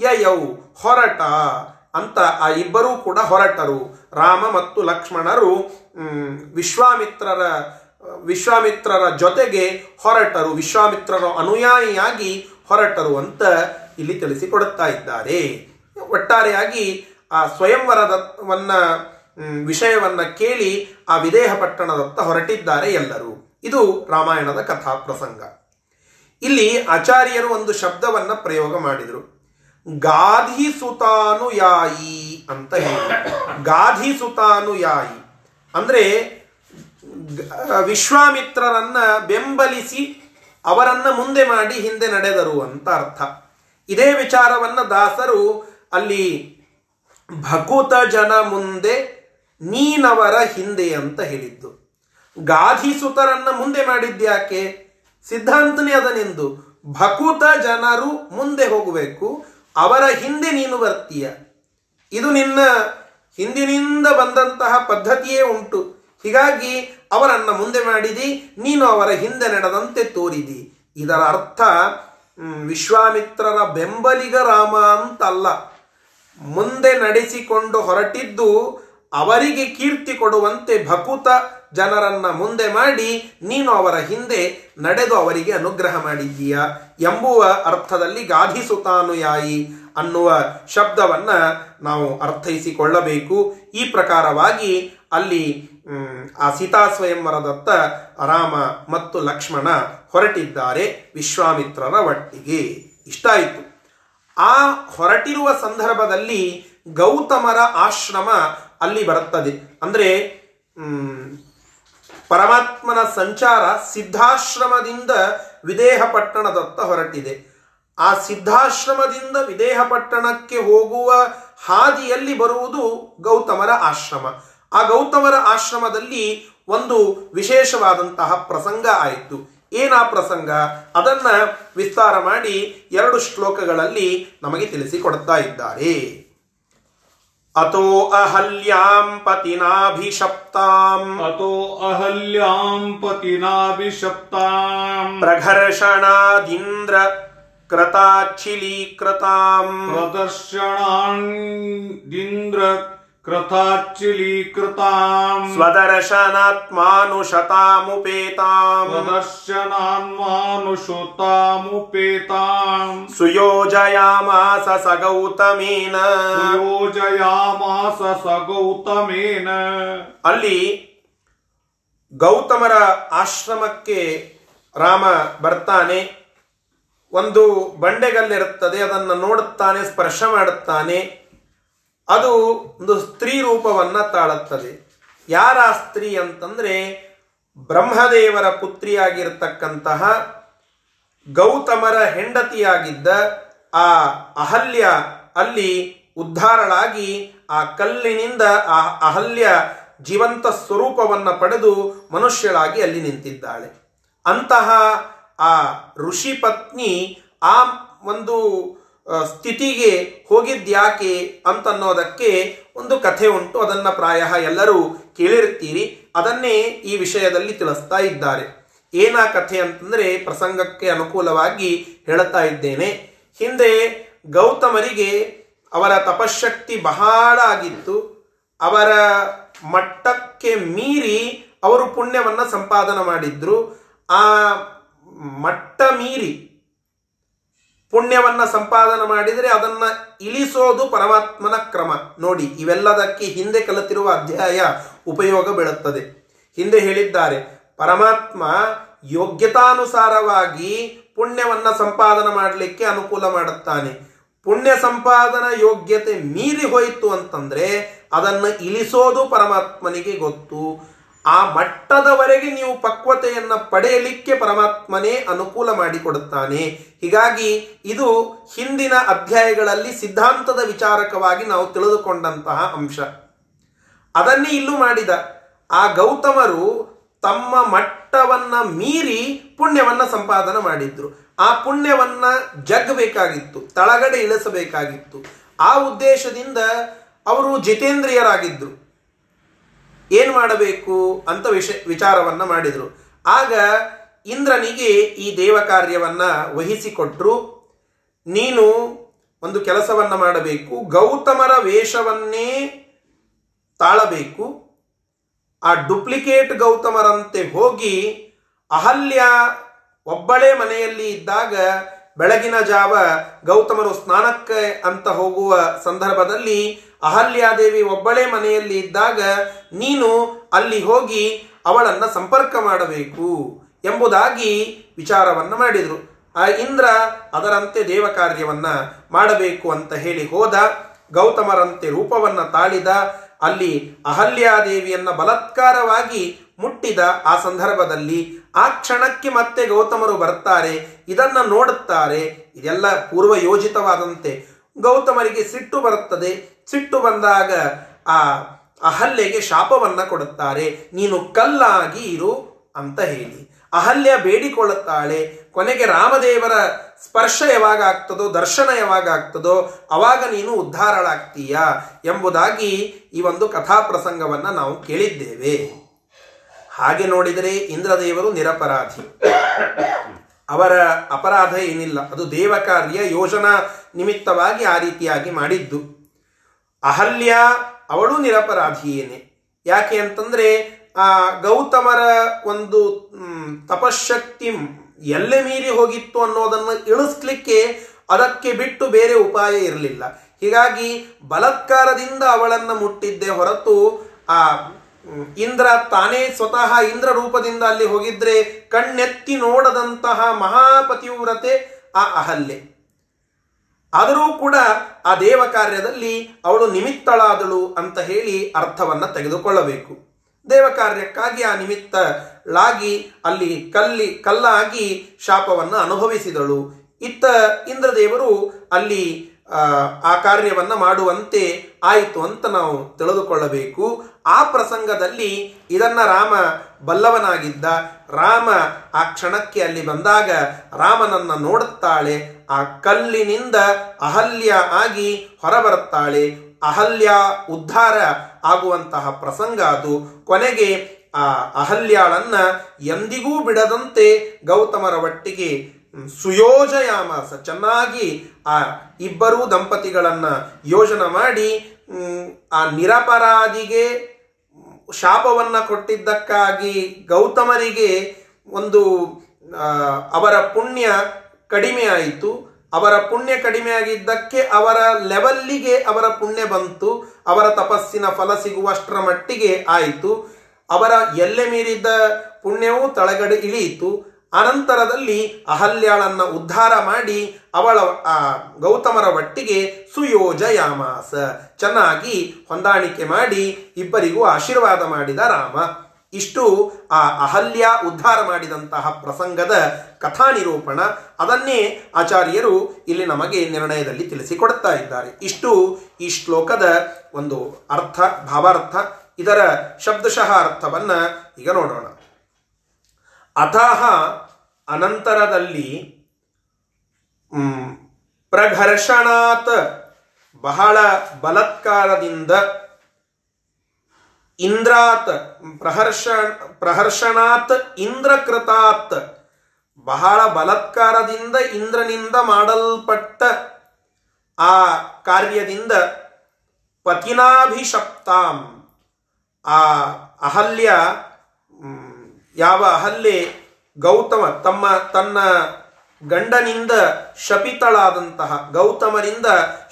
ಯಯೌ ಹೊರಟ. ಅಂತ ಆ ಇಬ್ಬರೂ ಕೂಡ ಹೊರಟರು. ರಾಮ ಮತ್ತು ಲಕ್ಷ್ಮಣರು ವಿಶ್ವಾಮಿತ್ರರ ವಿಶ್ವಾಮಿತ್ರರ ಜೊತೆಗೆ ಹೊರಟರು. ವಿಶ್ವಾಮಿತ್ರರ ಅನುಯಾಯಿಯಾಗಿ ಹೊರಟರು ಅಂತ ಇಲ್ಲಿ ತಿಳಿಸಿಕೊಡುತ್ತಾ ಇದ್ದಾರೆ. ಒಟ್ಟಾರೆಯಾಗಿ ಆ ಸ್ವಯಂವರದವನ್ನ ವಿಷಯವನ್ನ ಕೇಳಿ ಆ ವಿದೇಹ ಪಟ್ಟಣದತ್ತ ಹೊರಟಿದ್ದಾರೆ ಎಲ್ಲರೂ. ಇದು ರಾಮಾಯಣದ ಕಥಾ ಪ್ರಸಂಗ ಇಲ್ಲಿ ಆಚಾರ್ಯರು ಒಂದು ಶಬ್ದವನ್ನ ಪ್ರಯೋಗ ಮಾಡಿದರು. ಗಾಧಿಸುತಾನುಯಾಯಿ ಅಂತ ಹೇಳಿ. ಗಾಧಿಸುತಾನುಯಾಯಿ. ಅಂದ್ರೆ, ಗ- ವಿಶ್ವಾಮಿತ್ರರನ್ನ ಬೆಂಬಲಿಸಿ ಅವರನ್ನ ಮುಂದೆ ಮಾಡಿ ಹಿಂದೆ ನಡೆದರು ಅಂತ ಅರ್ಥ. ಇದೇ ವಿಚಾರವನ್ನ ದಾಸರು ಅಲ್ಲಿ ಭಕುತ ಜನ ಮುಂದೆ ನೀನವರ ಹಿಂದೆ ಅಂತ ಹೇಳಿದ್ದು. ಗಾಧಿಸುತರನ್ನ ಮುಂದೆ ಮಾಡಿದ್ಯಾಕೆ ಸಿದ್ಧಾಂತನೇ ಅದನೆಂದು. ಭಕುತ ಜನರು ಮುಂದೆ ಹೋಗಬೇಕು ಅವರ ಹಿಂದೆ ನೀನು ಬರ್ತೀಯ. ಇದು ನಿನ್ನ ಹಿಂದಿನಿಂದ ಬಂದಂತಹ ಪದ್ಧತಿಯೇ ಉಂಟು. ಹೀಗಾಗಿ ಅವರನ್ನು ಮುಂದೆ ಮಾಡಿದಿ, ನೀನು ಅವರ ಹಿಂದೆ ನಡೆದಂತೆ ತೋರಿದಿ. ಇದರ ಅರ್ಥ ವಿಶ್ವಾಮಿತ್ರರ ಬೆಂಬಲಿಗ ರಾಮ ಅಂತಲ್ಲ. ಮುಂದೆ ನಡೆಸಿಕೊಂಡು ಹೊರಟಿದ್ದು ಅವರಿಗೆ ಕೀರ್ತಿ ಕೊಡುವಂತೆ ಭಕುತ ಜನರನ್ನ ಮುಂದೆ ಮಾಡಿ ನೀನು ಅವರ ಹಿಂದೆ ನಡೆದು ಅವರಿಗೆ ಅನುಗ್ರಹ ಮಾಡಿದ್ದೀಯ ಎಂಬುವ ಅರ್ಥದಲ್ಲಿ ಗಾಧಿಸುತಾನುಯಾಯಿ ಅನ್ನುವ ಶಬ್ದವನ್ನ ನಾವು ಅರ್ಥೈಸಿಕೊಳ್ಳಬೇಕು. ಈ ಪ್ರಕಾರವಾಗಿ ಅಲ್ಲಿ ಆ ಸೀತಾ ಸ್ವಯಂವರದತ್ತ ರಾಮ ಮತ್ತು ಲಕ್ಷ್ಮಣ ಹೊರಟಿದ್ದಾರೆ ವಿಶ್ವಾಮಿತ್ರರ ಒಟ್ಟಿಗೆ. ಇಷ್ಟ ಆಯಿತು. ಆ ಹೊರಟಿರುವ ಸಂದರ್ಭದಲ್ಲಿ ಗೌತಮರ ಆಶ್ರಮ ಅಲ್ಲಿ ಬರುತ್ತದೆ. ಅಂದರೆ ಪರಮಾತ್ಮನ ಸಂಚಾರ ಸಿದ್ಧಾಶ್ರಮದಿಂದ ವಿದೇಹ ಪಟ್ಟಣದತ್ತ ಹೊರಟಿದೆ. ಆ ಸಿದ್ಧಾಶ್ರಮದಿಂದ ವಿದೇಹ ಪಟ್ಟಣಕ್ಕೆ ಹೋಗುವ ಹಾದಿಯಲ್ಲಿ ಬರುವುದು ಗೌತಮರ ಆಶ್ರಮ. ಆ ಗೌತಮರ ಆಶ್ರಮದಲ್ಲಿ ಒಂದು ವಿಶೇಷವಾದಂತಹ ಪ್ರಸಂಗ ಆಯಿತು. ಏನಾ ಪ್ರಸಂಗ? ಅದನ್ನ ವಿಸ್ತಾರ ಮಾಡಿ ಎರಡು ಶ್ಲೋಕಗಳಲ್ಲಿ ನಮಗೆ ತಿಳಿಸಿಕೊಡ್ತಾ ಇದ್ದಾರೆ. अतो अहल्यां पतिनाभिशप्ताम् अतो अहल्यां पतिनाभिशप्ताम् प्रघर्षणादिन्द्र कृताच्छिलीकृताम् प्रदर्शनादिन्द्र कृताच्चिलीकृताम् ಸ್ವದರ್ಶನಾತ್ಮಾನುಶತಾಮುಪೇತಾಂ प्रदर्शनान्मानुषुतामुपेताम् ಸುಯೋಜಯಾಮಾಸ ಸ ಗೌತಮೇನ योजयामास स गौतमेन ಅಲ್ಲಿ ಗೌತಮರ ಆಶ್ರಮಕ್ಕೆ ರಾಮ ಬರ್ತಾನೆ ಒಂದು ಬಂಡೆಗಲ್ಲಿರುತ್ತದೆ ಅದನ್ನು ನೋಡುತ್ತಾನೆ ಸ್ಪರ್ಶ ಮಾಡುತ್ತಾನೆ ಅದು ಒಂದು ಸ್ತ್ರೀ ರೂಪವನ್ನ ತಾಳುತ್ತದೆ. ಯಾರ ಸ್ತ್ರೀ ಅಂತಂದ್ರೆ ಬ್ರಹ್ಮದೇವರ ಪುತ್ರಿಯಾಗಿರ್ತಕ್ಕಂತಹ ಗೌತಮರ ಹೆಂಡತಿಯಾಗಿದ್ದ ಆ ಅಹಲ್ಯ ಅಲ್ಲಿ ಉದ್ಧಾರಳಾಗಿ ಆ ಕಲ್ಲಿನಿಂದ ಆ ಅಹಲ್ಯ ಜೀವಂತ ಸ್ವರೂಪವನ್ನು ಪಡೆದು ಮನುಷ್ಯಳಾಗಿ ಅಲ್ಲಿ ನಿಂತಿದ್ದಾಳೆ. ಅಂತಹ ಆ ಋಷಿ ಪತ್ನಿ ಆ ಒಂದು ಸ್ಥಿತಿಗೆ ಹೋಗಿದ್ಯಾಕೆ ಅಂತನ್ನೋದಕ್ಕೆ ಒಂದು ಕಥೆ ಉಂಟು. ಅದನ್ನ ಪ್ರಾಯ ಎಲ್ಲರೂ ಕೇಳಿರ್ತೀರಿ ಅದನ್ನೇ ಈ ವಿಷಯದಲ್ಲಿ ತಿಳಿಸ್ತಾ ಇದ್ದಾರೆ. ಏನ ಕಥೆ ಅಂತಂದ್ರೆ ಪ್ರಸಂಗಕ್ಕೆ ಅನುಕೂಲವಾಗಿ ಹೇಳುತ್ತಾ ಇದ್ದೇನೆ. ಹಿಂದೆ ಗೌತಮರಿಗೆ ಅವರ ತಪಶಕ್ತಿ ಬಹಳ ಆಗಿತ್ತು. ಅವರ ಮಟ್ಟಕ್ಕೆ ಮೀರಿ ಅವರು ಪುಣ್ಯವನ್ನ ಸಂಪಾದನೆ ಮಾಡಿದ್ರು. ಆ ಮಟ್ಟ ಮೀರಿ ಪುಣ್ಯವನ್ನ ಸಂಪಾದನೆ ಮಾಡಿದರೆ ಅದನ್ನ ಇಳಿಸೋದು ಪರಮಾತ್ಮನ ಕ್ರಮ. ನೋಡಿ, ಇವೆಲ್ಲದಕ್ಕೆ ಹಿಂದೆ ಕಲಿತಿರುವ ಅಧ್ಯಾಯ ಉಪಯೋಗ ಬೀಳುತ್ತದೆ. ಹಿಂದೆ ಹೇಳಿದ್ದಾರೆ, ಪರಮಾತ್ಮ ಯೋಗ್ಯತಾನುಸಾರವಾಗಿ ಪುಣ್ಯವನ್ನ ಸಂಪಾದನೆ ಮಾಡಲಿಕ್ಕೆ ಅನುಕೂಲ ಮಾಡುತ್ತಾನೆ. ಪುಣ್ಯ ಸಂಪಾದನ ಯೋಗ್ಯತೆ ಮೀರಿ ಹೋಯಿತು ಅಂತಂದ್ರೆ ಅದನ್ನು ಇಳಿಸೋದು ಪರಮಾತ್ಮನಿಗೆ ಗೊತ್ತು. ಆ ಮಟ್ಟದವರೆಗೆ ನೀವು ಪಕ್ವತೆಯನ್ನು ಪಡೆಯಲಿಕ್ಕೆ ಪರಮಾತ್ಮನೇ ಅನುಕೂಲ ಮಾಡಿಕೊಡುತ್ತಾನೆ. ಹೀಗಾಗಿ ಇದು ಹಿಂದಿನ ಅಧ್ಯಾಯಗಳಲ್ಲಿ ಸಿದ್ಧಾಂತದ ವಿಚಾರಕವಾಗಿ ನಾವು ತಿಳಿದುಕೊಂಡಂತಹ ಅಂಶ. ಅದನ್ನೇ ಇಲ್ಲೂ ಮಾಡಿದ. ಆ ಗೌತಮರು ತಮ್ಮ ಮಟ್ಟವನ್ನ ಮೀರಿ ಪುಣ್ಯವನ್ನ ಸಂಪಾದನೆ ಮಾಡಿದ್ರು. ಆ ಪುಣ್ಯವನ್ನ ಜಗ್ಬೇಕಾಗಿತ್ತು, ತಳಗಡೆ ಇಳಿಸಬೇಕಾಗಿತ್ತು. ಆ ಉದ್ದೇಶದಿಂದ ಅವರು ಜಿತೇಂದ್ರಿಯರಾಗಿದ್ರು. ಏನ್ ಮಾಡಬೇಕು ಅಂತ ವಿಷ ವಿಚಾರವನ್ನ ಮಾಡಿದ್ರು. ಆಗ ಇಂದ್ರನಿಗೆ ಈ ದೇವ ಕಾರ್ಯವನ್ನ ವಹಿಸಿಕೊಟ್ರು. ನೀನು ಒಂದು ಕೆಲಸವನ್ನ ಮಾಡಬೇಕು. ಗೌತಮರ ವೇಷವನ್ನೇ ತಾಳಬೇಕು. ಆ ಡುಪ್ಲಿಕೇಟ್ ಗೌತಮರಂತೆ ಹೋಗಿ ಅಹಲ್ಯ ಒಬ್ಬಳೇ ಮನೆಯಲ್ಲಿ ಇದ್ದಾಗ ಬೆಳಗಿನ ಜಾವ ಗೌತಮರು ಸ್ನಾನಕ್ಕೆ ಅಂತ ಹೋಗುವ ಸಂದರ್ಭದಲ್ಲಿ ಅಹಲ್ಯಾದೇವಿ ಒಬ್ಬಳೇ ಮನೆಯಲ್ಲಿ ಇದ್ದಾಗ ನೀನು ಅಲ್ಲಿ ಹೋಗಿ ಅವಳನ್ನ ಸಂಪರ್ಕ ಮಾಡಬೇಕು ಎಂಬುದಾಗಿ ವಿಚಾರವನ್ನ ಮಾಡಿದರು. ಆ ಇಂದ್ರ ಅದರಂತೆ ದೇವ ಕಾರ್ಯವನ್ನ ಮಾಡಬೇಕು ಅಂತ ಹೇಳಿ ಹೋದ, ಗೌತಮರಂತೆ ರೂಪವನ್ನ ತಾಳಿದ, ಅಲ್ಲಿ ಅಹಲ್ಯಾದೇವಿಯನ್ನ ಬಲತ್ಕಾರವಾಗಿ ಮುಟ್ಟಿದ ಆ ಸಂದರ್ಭದಲ್ಲಿ ಆ ಕ್ಷಣಕ್ಕೆ ಮತ್ತೆ ಗೌತಮರು ಬರ್ತಾರೆ, ಇದನ್ನ ನೋಡುತ್ತಾರೆ, ಇದೆಲ್ಲ ಪೂರ್ವ ಯೋಜಿತವಾದಂತೆ ಗೌತಮರಿಗೆ ಸಿಟ್ಟು ಬರುತ್ತದೆ. ಸಿಟ್ಟು ಬಂದಾಗ ಆ ಅಹಲ್ಯೆಗೆ ಶಾಪವನ್ನ ಕೊಡುತ್ತಾರೆ. ನೀನು ಕಲ್ಲಾಗಿ ಇರು ಅಂತ ಹೇಳಿ. ಅಹಲ್ಯ ಬೇಡಿಕೊಳ್ಳುತ್ತಾಳೆ. ಕೊನೆಗೆ ರಾಮದೇವರ ಸ್ಪರ್ಶ ಯಾವಾಗ ಆಗ್ತದೋ, ದರ್ಶನ ಯಾವಾಗ ಆಗ್ತದೋ, ಅವಾಗ ನೀನು ಉದ್ಧಾರಳಾಗ್ತೀಯ ಎಂಬುದಾಗಿ ಈ ಒಂದು ಕಥಾ ಪ್ರಸಂಗವನ್ನ ನಾವು ಕೇಳಿದ್ದೇವೆ. ಹಾಗೆ ನೋಡಿದರೆ ಇಂದ್ರದೇವರು ನಿರಪರಾಧಿ. ಅವರ ಅಪರಾಧ ಏನಿಲ್ಲ. ಅದು ದೇವ ಕಾರ್ಯ ಯೋಜನಾ ನಿಮಿತ್ತವಾಗಿ ಆ ರೀತಿಯಾಗಿ ಮಾಡಿದ್ದು. ಅಹಲ್ಯ ಅವಳು ನಿರಪರಾಧಿಯೇನೆ. ಯಾಕೆ ಅಂತಂದರೆ, ಆ ಗೌತಮರ ಒಂದು ತಪಶಕ್ತಿ ಎಲ್ಲೆ ಮೀರಿ ಹೋಗಿತ್ತು ಅನ್ನೋದನ್ನು ಇಳಿಸ್ಲಿಕ್ಕೆ ಅದಕ್ಕೆ ಬಿಟ್ಟು ಬೇರೆ ಉಪಾಯ ಇರಲಿಲ್ಲ. ಹೀಗಾಗಿ ಬಲತ್ಕಾರದಿಂದ ಅವಳನ್ನು ಮುಟ್ಟಿದ್ದೆ ಹೊರತು ಆ ಇಂದ್ರ ತಾನೇ ಸ್ವತಃ ಇಂದ್ರ ರೂಪದಿಂದ ಅಲ್ಲಿ ಹೋಗಿದ್ರೆ ಕಣ್ಣೆತ್ತಿ ನೋಡದಂತಹ ಮಹಾಪತಿವ್ರತೆ ಆ ಅಹಲ್ಲೆ ಆದರೂ ಕೂಡ ಆ ದೇವ ಕಾರ್ಯದಲ್ಲಿ ಅವಳು ನಿಮಿತ್ತಳಾದಳು ಅಂತ ಹೇಳಿ ಅರ್ಥವನ್ನ ತೆಗೆದುಕೊಳ್ಳಬೇಕು. ದೇವ ಕಾರ್ಯಕ್ಕಾಗಿ ಆ ನಿಮಿತ್ತಳಾಗಿ ಅಲ್ಲಿ ಕಲ್ಲಿ ಕಲ್ಲಾಗಿ ಶಾಪವನ್ನು ಅನುಭವಿಸಿದಳು. ಇತ್ತ ಇಂದ್ರದೇವರು ಅಲ್ಲಿ ಆ, ಕಾರ್ಯವನ್ನು ಮಾಡುವಂತೆ ಆಯಿತು ಅಂತ ನಾವು ತಿಳಿದುಕೊಳ್ಳಬೇಕು. ಆ ಪ್ರಸಂಗದಲ್ಲಿ ಇದನ್ನು ರಾಮ ಬಲ್ಲವನಾಗಿದ್ದ ರಾಮ ಆ ಕ್ಷಣಕ್ಕೆ ಅಲ್ಲಿ ಬಂದಾಗ ರಾಮನನ್ನ ನೋಡುತ್ತಾಳೆ. ಆ ಕಲ್ಲಿನಿಂದ ಅಹಲ್ಯ ಆಗಿ ಹೊರಬರುತ್ತಾಳೆ. ಅಹಲ್ಯ ಉದ್ಧಾರ ಆಗುವಂತಹ ಪ್ರಸಂಗ ಅದು. ಕೊನೆಗೆ ಆ ಅಹಲ್ಯಾಳನ್ನ ಎಂದಿಗೂ ಬಿಡದಂತೆ ಗೌತಮರ ಒಟ್ಟಿಗೆ ಸುಯೋಜಯಾಮಾಸ, ಚೆನ್ನಾಗಿ ಆ ಇಬ್ಬರೂ ದಂಪತಿಗಳನ್ನ ಯೋಜನೆ ಮಾಡಿ ಆ ನಿರಪರಾಧಿಗೆ ಶಾಪವನ್ನ ಕೊಟ್ಟಿದ್ದಕ್ಕಾಗಿ ಗೌತಮರಿಗೆ ಒಂದು ಅವರ ಪುಣ್ಯ ಕಡಿಮೆ ಆಯಿತು. ಅವರ ಪುಣ್ಯ ಕಡಿಮೆ ಆಗಿದ್ದಕ್ಕೆ ಅವರ ಲೆವೆಲ್ಲಿಗೆ ಅವರ ಪುಣ್ಯ ಬಂತು. ಅವರ ತಪಸ್ಸಿನ ಫಲ ಸಿಗುವಷ್ಟರ ಮಟ್ಟಿಗೆ ಆಯಿತು. ಅವರ ಎಲ್ಲೆ ಮೀರಿದ್ದ ಪುಣ್ಯವು ತಳಗಡೆ ಇಳಿಯಿತು. ಅನಂತರದಲ್ಲಿ ಅಹಲ್ಯಾಳನ್ನ ಉದ್ಧಾರ ಮಾಡಿ ಅವಳ, ಆ, ಗೌತಮರ ಒಟ್ಟಿಗೆ ಸುಯೋಜಯಾಮಾಸ, ಚೆನ್ನಾಗಿ ಹೊಂದಾಣಿಕೆ ಮಾಡಿ ಇಬ್ಬರಿಗೂ ಆಶೀರ್ವಾದ ಮಾಡಿದ ರಾಮ. ಇಷ್ಟು ಆ ಅಹಲ್ಯ ಉದ್ಧಾರ ಮಾಡಿದಂತಹ ಪ್ರಸಂಗದ ಕಥಾನಿರೂಪಣ. ಅದನ್ನೇ ಆಚಾರ್ಯರು ಇಲ್ಲಿ ನಮಗೆ ನಿರ್ಣಯದಲ್ಲಿ ತಿಳಿಸಿಕೊಡುತ್ತಾ ಇದ್ದಾರೆ. ಇಷ್ಟು ಈ ಶ್ಲೋಕದ ಒಂದು ಅರ್ಥ, ಭಾವಾರ್ಥ, ಇದರ ಶಬ್ದಶಃ ಅರ್ಥವನ್ನು ಈಗ ನೋಡೋಣ. ಅತಃ ಅನಂತರದಲ್ಲಿ ಪ್ರಘರ್ಷಣಾತ್ ಬಹಳ ಬಲತ್ಕಾರದಿಂದ ಇಂದ್ರಾತ್ ಪ್ರಹರ್ಷ ಪ್ರಹರ್ಷಣಾತ್ ಇಂದ್ರಕೃತಾತ್ ಬಹಳ ಬಲತ್ಕಾರದಿಂದ ಇಂದ್ರನಿಂದ ಮಾಡಲ್ಪಟ್ಟ ಆ ಕಾರ್ಯದಿಂದ ಪತಿನಾಭಿಶಪ್ತಾಂ ಆ ಅಹಲ್ಯ ಯಾವ ಅಹಲ್ಯೆ ಗೌತಮ ತಮ್ಮ ತನ್ನ ಗಂಡನಿಂದ ಶಪಿತಳಾದಂತಹ ಗೌತಮರಿಂದ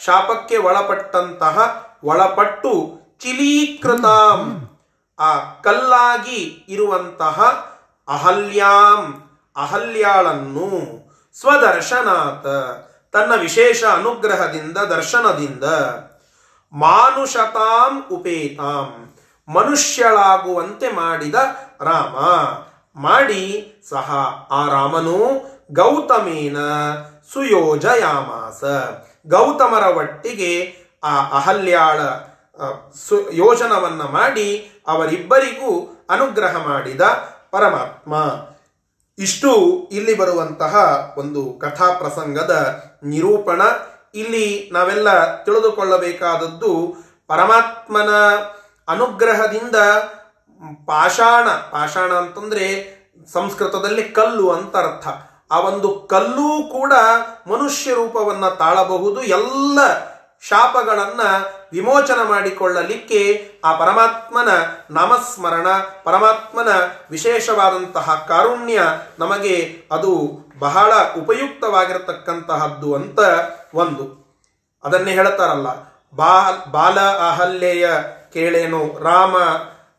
ಶಾಪಕ್ಕೆ ಒಳಪಟ್ಟಂತಹ ಒಳಪಟ್ಟು ಚಿಲೀಕೃತಾಂ. ಆ ಕಲ್ಲಾಗಿ ಇರುವಂತಹ ಅಹಲ್ಯಾಂ, ಅಹಲ್ಯಾಳನ್ನು ಸ್ವದರ್ಶನಾತ್ ತನ್ನ ವಿಶೇಷ ಅನುಗ್ರಹದಿಂದ, ದರ್ಶನದಿಂದ ಮಾನುಷತಾಂ ಉಪೇತಾಂ. ಮನುಷ್ಯಳಾಗುವಂತೆ ಮಾಡಿದ ರಾಮ. ಮಾಡಿ ಸಹ ಆ ರಾಮನು ಗೌತಮೇನ ಸುಯೋಜಯಾಮಾಸ. ಗೌತಮರ ಒಟ್ಟಿಗೆ ಆ ಅಹಲ್ಯಾಳ ಸು, ಯೋಜನವನ್ನು ಮಾಡಿ ಅವರಿಬ್ಬರಿಗೂ ಅನುಗ್ರಹ ಮಾಡಿದ ಪರಮಾತ್ಮ. ಇಷ್ಟು ಇಲ್ಲಿ ಬರುವಂತಹ ಒಂದು ಕಥಾ ಪ್ರಸಂಗದ ನಿರೂಪಣ. ಇಲ್ಲಿ ನಾವೆಲ್ಲ ತಿಳಿದುಕೊಳ್ಳಬೇಕಾದದ್ದು ಪರಮಾತ್ಮನ ಅನುಗ್ರಹದಿಂದ ಪಾಷಾಣ ಪಾಷಾಣ ಅಂತಂದ್ರೆ ಸಂಸ್ಕೃತದಲ್ಲಿ ಕಲ್ಲು ಅಂತ ಅರ್ಥ. ಆ ಒಂದು ಕಲ್ಲೂ ಕೂಡ ಮನುಷ್ಯ ರೂಪವನ್ನ ತಾಳಬಹುದು, ಎಲ್ಲ ಶಾಪಗಳನ್ನ ವಿಮೋಚನ ಮಾಡಿಕೊಳ್ಳಲಿಕ್ಕೆ ಆ ಪರಮಾತ್ಮನ ನಾಮಸ್ಮರಣ, ಪರಮಾತ್ಮನ ವಿಶೇಷವಾದಂತಹ ಕಾರುಣ್ಯ ನಮಗೆ ಅದು ಬಹಳ ಉಪಯುಕ್ತವಾಗಿರತಕ್ಕಂತಹದ್ದು ಅಂತ ಒಂದು. ಅದನ್ನೇ ಹೇಳ್ತಾರಲ್ಲ ಬಾ ಬಾಲ ಅಹಲ್ಯೆಯ ಕೇಳೇನು? ರಾಮ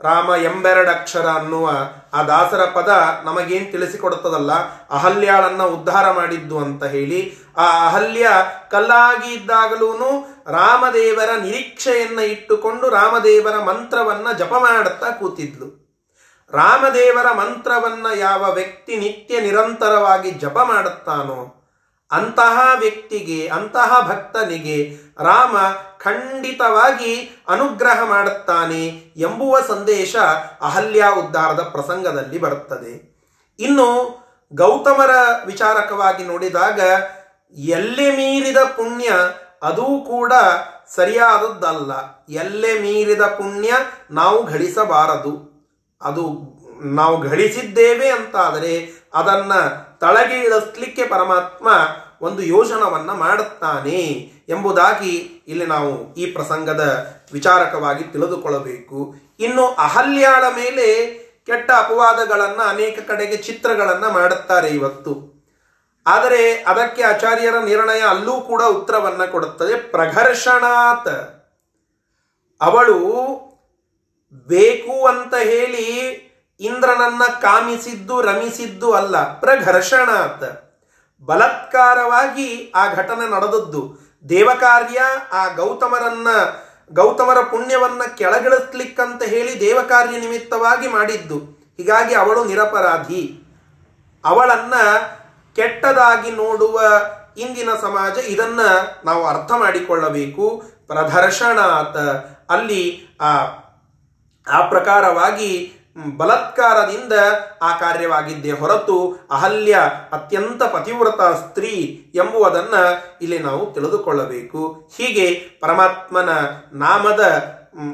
ರಾಮ ಎಂಬೆರಡಕ್ಷರ ಅನ್ನುವ ಆ ದಾಸರ ಪದ ನಮಗೇನ್ ತಿಳಿಸಿಕೊಡುತ್ತದಲ್ಲ? ಅಹಲ್ಯಾಳನ್ನ ಉದ್ಧಾರ ಮಾಡಿದ್ದು ಅಂತ ಹೇಳಿ, ಆ ಅಹಲ್ಯ ಕಲ್ಲಾಗಿ ಇದ್ದಾಗಲೂ ರಾಮದೇವರ ನಿರೀಕ್ಷೆಯನ್ನ ಇಟ್ಟುಕೊಂಡು ರಾಮದೇವರ ಮಂತ್ರವನ್ನ ಜಪ ಮಾಡುತ್ತಾ ಕೂತಿದ್ಲು. ರಾಮದೇವರ ಮಂತ್ರವನ್ನ ಯಾವ ವ್ಯಕ್ತಿ ನಿತ್ಯ ನಿರಂತರವಾಗಿ ಜಪ ಮಾಡುತ್ತಾನೋ ಅಂತಹ ವ್ಯಕ್ತಿಗೆ, ಅಂತಹ ಭಕ್ತನಿಗೆ ರಾಮ ಖಂಡಿತವಾಗಿ ಅನುಗ್ರಹ ಮಾಡುತ್ತಾನೆ ಎಂಬುವ ಸಂದೇಶ ಅಹಲ್ಯ ಉದ್ಧಾರದ ಪ್ರಸಂಗದಲ್ಲಿ ಬರುತ್ತದೆ. ಇನ್ನು ಗೌತಮರ ವಿಚಾರಕವಾಗಿ ನೋಡಿದಾಗ, ಎಲ್ಲೆ ಮೀರಿದ ಪುಣ್ಯ ಅದೂ ಕೂಡ ಸರಿಯಾದದ್ದಲ್ಲ. ಎಲ್ಲೆ ಮೀರಿದ ಪುಣ್ಯ ನಾವು ಗಳಿಸಬಾರದು ಅದು ನಾವು ಗಳಿಸಿದ್ದೇವೆ ಅಂತಾದರೆ ಅದನ್ನ ತಳಗೆ ಇಳಿಸ್ಲಿಕ್ಕೆ ಪರಮಾತ್ಮ ಒಂದು ಯೋಜನವನ್ನು ಮಾಡುತ್ತಾನೆ ಎಂಬುದಾಗಿ ಇಲ್ಲಿ ನಾವು ಈ ಪ್ರಸಂಗದ ವಿಚಾರಕವಾಗಿ ತಿಳಿದುಕೊಳ್ಳಬೇಕು. ಇನ್ನು ಅಹಲ್ಯಾಳ ಮೇಲೆ ಕೆಟ್ಟ ಅಪವಾದಗಳನ್ನು ಅನೇಕ ಕಡೆಗೆ ಚಿತ್ರಗಳನ್ನು ಮಾಡುತ್ತಾರೆ ಇವತ್ತು. ಆದರೆ ಅದಕ್ಕೆ ಆಚಾರ್ಯರ ನಿರ್ಣಯ ಅಲ್ಲೂ ಕೂಡ ಉತ್ತರವನ್ನು ಕೊಡುತ್ತದೆ. ಪ್ರಘರ್ಷಣಾತ್. ಅವಳು ಬೇಕು ಅಂತ ಹೇಳಿ ಇಂದ್ರನನ್ನ ಕಾಮಿಸಿದ್ದು, ರಮಿಸಿದ್ದು ಅಲ್ಲ ಪ್ರಘರ್ಷಣ ಅಂತ ಬಲತ್ಕಾರವಾಗಿ ಆ ಘಟನೆ ನಡೆದದ್ದು. ದೇವಕಾರ್ಯ ಆ ಗೌತಮರನ್ನ, ಗೌತಮರ ಪುಣ್ಯವನ್ನ ಕೆಳಗಿಳಿಸ್ಲಿಕ್ಕಂತ ಹೇಳಿ ದೇವಕಾರ್ಯ ನಿಮಿತ್ತವಾಗಿ ಮಾಡಿದ್ದು. ಹೀಗಾಗಿ ಅವಳು ನಿರಪರಾಧಿ. ಅವಳನ್ನ ಕೆಟ್ಟದಾಗಿ ನೋಡುವ ಇಂದಿನ ಸಮಾಜ ಇದನ್ನ ನಾವು ಅರ್ಥ ಮಾಡಿಕೊಳ್ಳಬೇಕು. ಪ್ರದರ್ಶನಾತ ಅಲ್ಲಿ ಆ ಆ ಪ್ರಕಾರವಾಗಿ ಬಲಾತ್ಕಾರದಿಂದ ಆ ಕಾರ್ಯವಾಗಿದ್ದೇ ಹೊರತು ಅಹಲ್ಯ ಅತ್ಯಂತ ಪತಿವ್ರತ ಸ್ತ್ರೀ ಎಂಬುವುದನ್ನ ಇಲ್ಲಿ ನಾವು ತಿಳಿದುಕೊಳ್ಳಬೇಕು. ಹೀಗೆ ಪರಮಾತ್ಮನ ನಾಮದ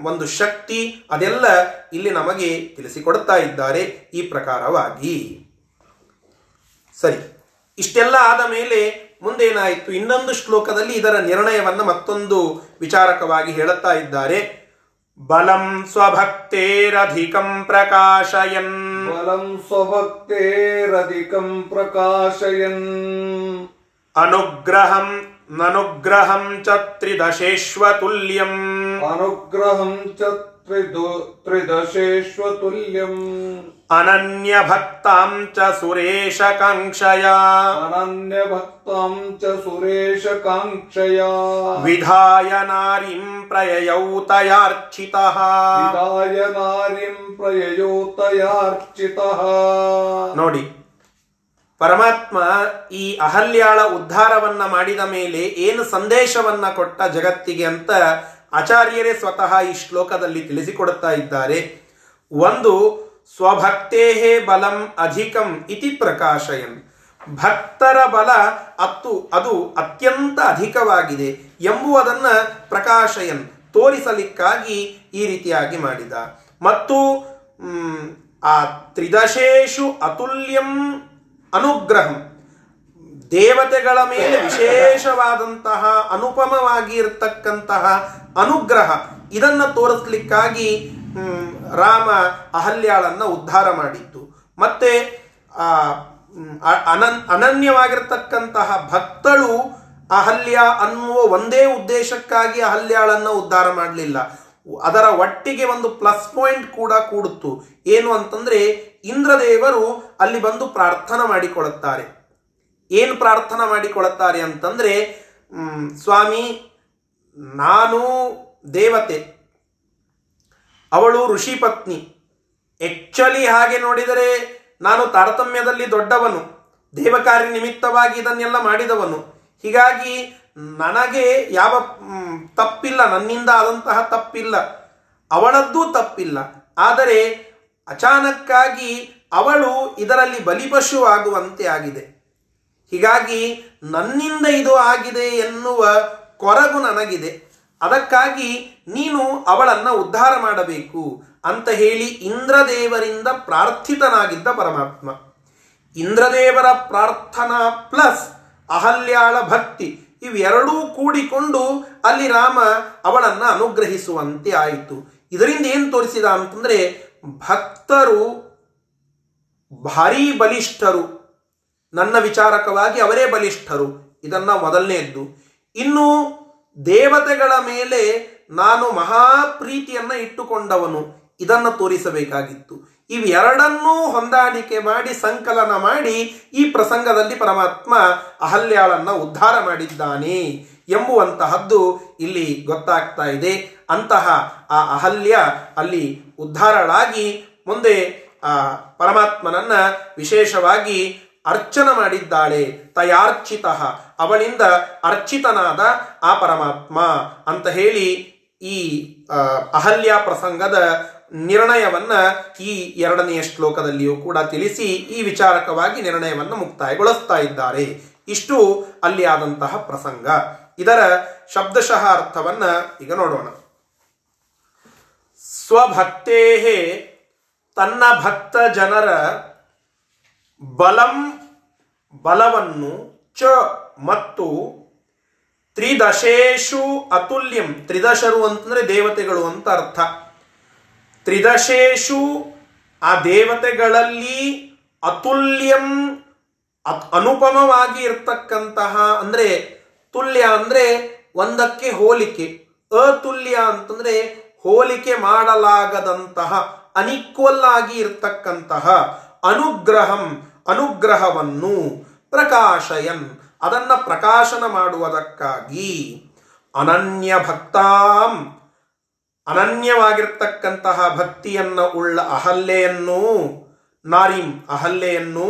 ಒಂದು ಶಕ್ತಿ ಅದೆಲ್ಲ ಇಲ್ಲಿ ನಮಗೆ ತಿಳಿಸಿಕೊಡ್ತಾ ಇದ್ದಾರೆ ಈ ಪ್ರಕಾರವಾಗಿ. ಸರಿ, ಇಷ್ಟೆಲ್ಲ ಆದ ಮೇಲೆ ಮುಂದೇನಾಯಿತು? ಇನ್ನೊಂದು ಶ್ಲೋಕದಲ್ಲಿ ಇದರ ನಿರ್ಣಯವನ್ನು ಮತ್ತೊಂದು ವಿಚಾರಕವಾಗಿ ಹೇಳುತ್ತಾ ಇದ್ದಾರೆ. बलम् स्वभक्तेरधिकम् प्रकाशयन्। बलम् स्वभक्तेरधिकम् प्रकाशयन्। अनुग्रहम् ननुग्रहं च त्रिदशेष्वतुल्यम्। अनुग्रहं च त्रिदशेष्वतुल्यम्। अनन्यभक्तां च सुरेशकाङ्क्षया। अनन्यभक्तां च सुरेशकाङ्क्षया। विधाय नारीं प्रययौतयार्चितः। विधाय नारीं प्रययौतयार्चितः। नोडि। ಪರಮಾತ್ಮ ಈ ಅಹಲ್ಯಾಳ ಉದ್ಧಾರವನ್ನ ಮಾಡಿದ ಮೇಲೆ ಏನು ಸಂದೇಶವನ್ನ ಕೊಟ್ಟ ಜಗತ್ತಿಗೆ ಅಂತ ಆಚಾರ್ಯರೇ ಸ್ವತಃ ಈ ಶ್ಲೋಕದಲ್ಲಿ ತಿಳಿಸಿಕೊಡುತ್ತಾ ಇದ್ದಾರೆ. ಒಂದು, ಸ್ವಭಕ್ತೇಹೇ ಬಲಂ ಅಧಿಕಂ ಇತಿ ಪ್ರಕಾಶಯನ್. ಭಕ್ತರ ಬಲ ಅತ್ತು, ಅದು ಅತ್ಯಂತ ಅಧಿಕವಾಗಿದೆ ಎಂಬುವುದನ್ನು ಪ್ರಕಾಶಯನ್ ತೋರಿಸಲಿಕ್ಕಾಗಿ ಈ ರೀತಿಯಾಗಿ ಮಾಡಿದ. ಮತ್ತು ಆ ತ್ರಿದಶೇಷು ಅತುಲ್ಯಂ ಅನುಗ್ರಹಂ. ದೇವತೆಗಳ ಮೇಲೆ ವಿಶೇಷವಾದಂತಹ ಅನುಪಮವಾಗಿ ಇರತಕ್ಕಂತಹ ಅನುಗ್ರಹ. ಇದನ್ನ ತೋರಿಸ್ಲಿಕ್ಕಾಗಿ ರಾಮ ಅಹಲ್ಯಾಳನ್ನ ಉದ್ಧಾರ ಮಾಡಿದ್ದು. ಮತ್ತೆ ಅನನ್, ಅನನ್ಯವಾಗಿರ್ತಕ್ಕಂತಹ ಭಕ್ತಳು ಅಹಲ್ಯ ಅನ್ನುವ ಒಂದೇ ಉದ್ದೇಶಕ್ಕಾಗಿ ಅಹಲ್ಯಾಳನ್ನ ಉದ್ಧಾರ ಮಾಡಲಿಲ್ಲ. ಅದರ ಒಟ್ಟಿಗೆ ಒಂದು ಪ್ಲಸ್ ಪಾಯಿಂಟ್ ಕೂಡ ಕೂಡುತ್ತು. ಏನು ಅಂತಂದ್ರೆ ಇಂದ್ರದೇವರು ಅಲ್ಲಿ ಬಂದು ಪ್ರಾರ್ಥನಾ ಮಾಡಿಕೊಳ್ಳುತ್ತಾರೆ. ಏನು ಪ್ರಾರ್ಥನಾ ಮಾಡಿಕೊಳ್ಳುತ್ತಾರೆ ಅಂತಂದ್ರೆ ಸ್ವಾಮಿ, ನಾನು ದೇವತೆ, ಅವಳು ಋಷಿ ಪತ್ನಿ. ಆಕ್ಚುಲಿ ಹಾಗೆ ನೋಡಿದರೆ ನಾನು ತಾರತಮ್ಯದಲ್ಲಿ ದೊಡ್ಡವನು, ದೇವಕಾರ್ಯ ನಿಮಿತ್ತವಾಗಿ ಇದನ್ನೆಲ್ಲ ಮಾಡಿದವನು. ಹೀಗಾಗಿ ನನಗೆ ಯಾವ ತಪ್ಪಿಲ್ಲ, ನನ್ನಿಂದ ಆದಂತಹ ತಪ್ಪಿಲ್ಲ. ಅವಳದ್ದೂ ತಪ್ಪಿಲ್ಲ. ಆದರೆ ಅಚಾನಕ್ಕಾಗಿ ಅವಳು ಇದರಲ್ಲಿ ಬಲಿಪಶುವಾಗುವಂತೆ ಆಗಿದೆ. ಹೀಗಾಗಿ ನನ್ನಿಂದ ಇದು ಆಗಿದೆ ಎನ್ನುವ ಕೊರಗು ನನಗಿದೆ. ಅದಕ್ಕಾಗಿ ನೀನು ಅವಳನ್ನ ಉದ್ಧಾರ ಮಾಡಬೇಕು ಅಂತ ಹೇಳಿ ಇಂದ್ರದೇವರಿಂದ ಪ್ರಾರ್ಥಿತನಾಗಿದ್ದ ಪರಮಾತ್ಮ. ಇಂದ್ರದೇವರ ಪ್ರಾರ್ಥನಾ ಪ್ಲಸ್ ಅಹಲ್ಯಾಳ ಭಕ್ತಿ ಇವೆರಡೂ ಕೂಡಿಕೊಂಡು ಅಲ್ಲಿ ರಾಮ ಅವಳನ್ನ ಅನುಗ್ರಹಿಸುವಂತೆ ಆಯಿತು. ಇದರಿಂದ ಏನು ತೋರಿಸಿದ ಅಂತಂದ್ರೆ ಭಕ್ತರು, ಭಾರೀ ಬಲಿಷ್ಠರು. ನನ್ನ ವಿಚಾರಕವಾಗಿ ಅವರೇ ಬಲಿಷ್ಠರು. ಇದನ್ನ ಮೊದಲನೆಯದ್ದು. ಇನ್ನು ದೇವತೆಗಳ ಮೇಲೆ ನಾನು ಮಹಾಪ್ರೀತಿಯನ್ನ ಇಟ್ಟುಕೊಂಡವನು. ಇದನ್ನು ತೋರಿಸಬೇಕಾಗಿತ್ತು. ಇವೆರಡನ್ನೂ ಹೊಂದಾಣಿಕೆ ಮಾಡಿ, ಸಂಕಲನ ಮಾಡಿ ಈ ಪ್ರಸಂಗದಲ್ಲಿ ಪರಮಾತ್ಮ ಅಹಲ್ಯಾಳನ್ನ ಉದ್ಧಾರ ಮಾಡಿದ್ದಾನೆ ಎಂಬುವಂತಹದ್ದು ಇಲ್ಲಿ ಗೊತ್ತಾಗ್ತಾ ಇದೆ. ಅಂತಹ ಆ ಅಹಲ್ಯ ಅಲ್ಲಿ ಉದ್ಧಾರಳಾಗಿ ಮುಂದೆ, ಆ, ಪರಮಾತ್ಮನನ್ನ ವಿಶೇಷವಾಗಿ ಅರ್ಚನ ಮಾಡಿದ್ದಾಳೆ. ತಯಾರ್ಚಿತ. ಅವಳಿಂದ ಅರ್ಚಿತನಾದ ಆ ಪರಮಾತ್ಮ ಅಂತ ಹೇಳಿ ಈ ಅಹಲ್ಯ ಪ್ರಸಂಗದ ನಿರ್ಣಯವನ್ನ ಈ ಎರಡನೆಯ ಶ್ಲೋಕದಲ್ಲಿಯೂ ಕೂಡ ತಿಳಿಸಿ ಈ ವಿಚಾರಕವಾಗಿ ನಿರ್ಣಯವನ್ನು ಮುಕ್ತಾಯಗೊಳಿಸ್ತಾ ಇದ್ದಾರೆ. ಇಷ್ಟು ಅಲ್ಲಿ ಆದಂತಹ ಪ್ರಸಂಗ. ಇದರ ಶಬ್ದಶಃ ಅರ್ಥವನ್ನ ಈಗ ನೋಡೋಣ. ಸ್ವಭಕ್ತೇಹೇ ತನ್ನ ಭಕ್ತ ಜನರ ಬಲಂ ಬಲವನ್ನು ಚ ಮತ್ತು ತ್ರಿದಶೇಷು ಅತುಲ್ಯಂ. ತ್ರಿದಶರು ಅಂತಂದ್ರೆ ದೇವತೆಗಳು ಅಂತ ಅರ್ಥ. ತ್ರಿದಶೇಷು ಆ ದೇವತೆಗಳಲ್ಲಿ ಅತುಲ್ಯಂ ಅತ್- ಅನುಪಮವಾಗಿ ಇರ್ತಕ್ಕಂತಹ ಅಂದ್ರೆ ತುಲ್ಯ ಅಂದ್ರೆ ಒಂದಕ್ಕೆ ಹೋಲಿಕೆ. ಅತುಲ್ಯ ಅಂತಂದ್ರೆ ಹೋಲಿಕೆ ಮಾಡಲಾಗದಂತಹ ಅನಿಕ್ವಲ್ ಆಗಿ ಇರ್ತಕ್ಕಂತಹ ಅನುಗ್ರಹಂ, ಅನುಗ್ರಹವನ್ನು ಪ್ರಕಾಶಯನ್. ಅದನ್ನ ಪ್ರಕಾಶನ ಮಾಡುವುದಕ್ಕಾಗಿ ಅನನ್ಯ ಭಕ್ತಾಂ, ಅನನ್ಯವಾಗಿರ್ತಕ್ಕಂತಹ ಭಕ್ತಿಯನ್ನ ಉಳ್ಳ ಅಹಲ್ಯೆಯನ್ನು ನಾರಿಂ ಅಹಲ್ಯೆಯನ್ನು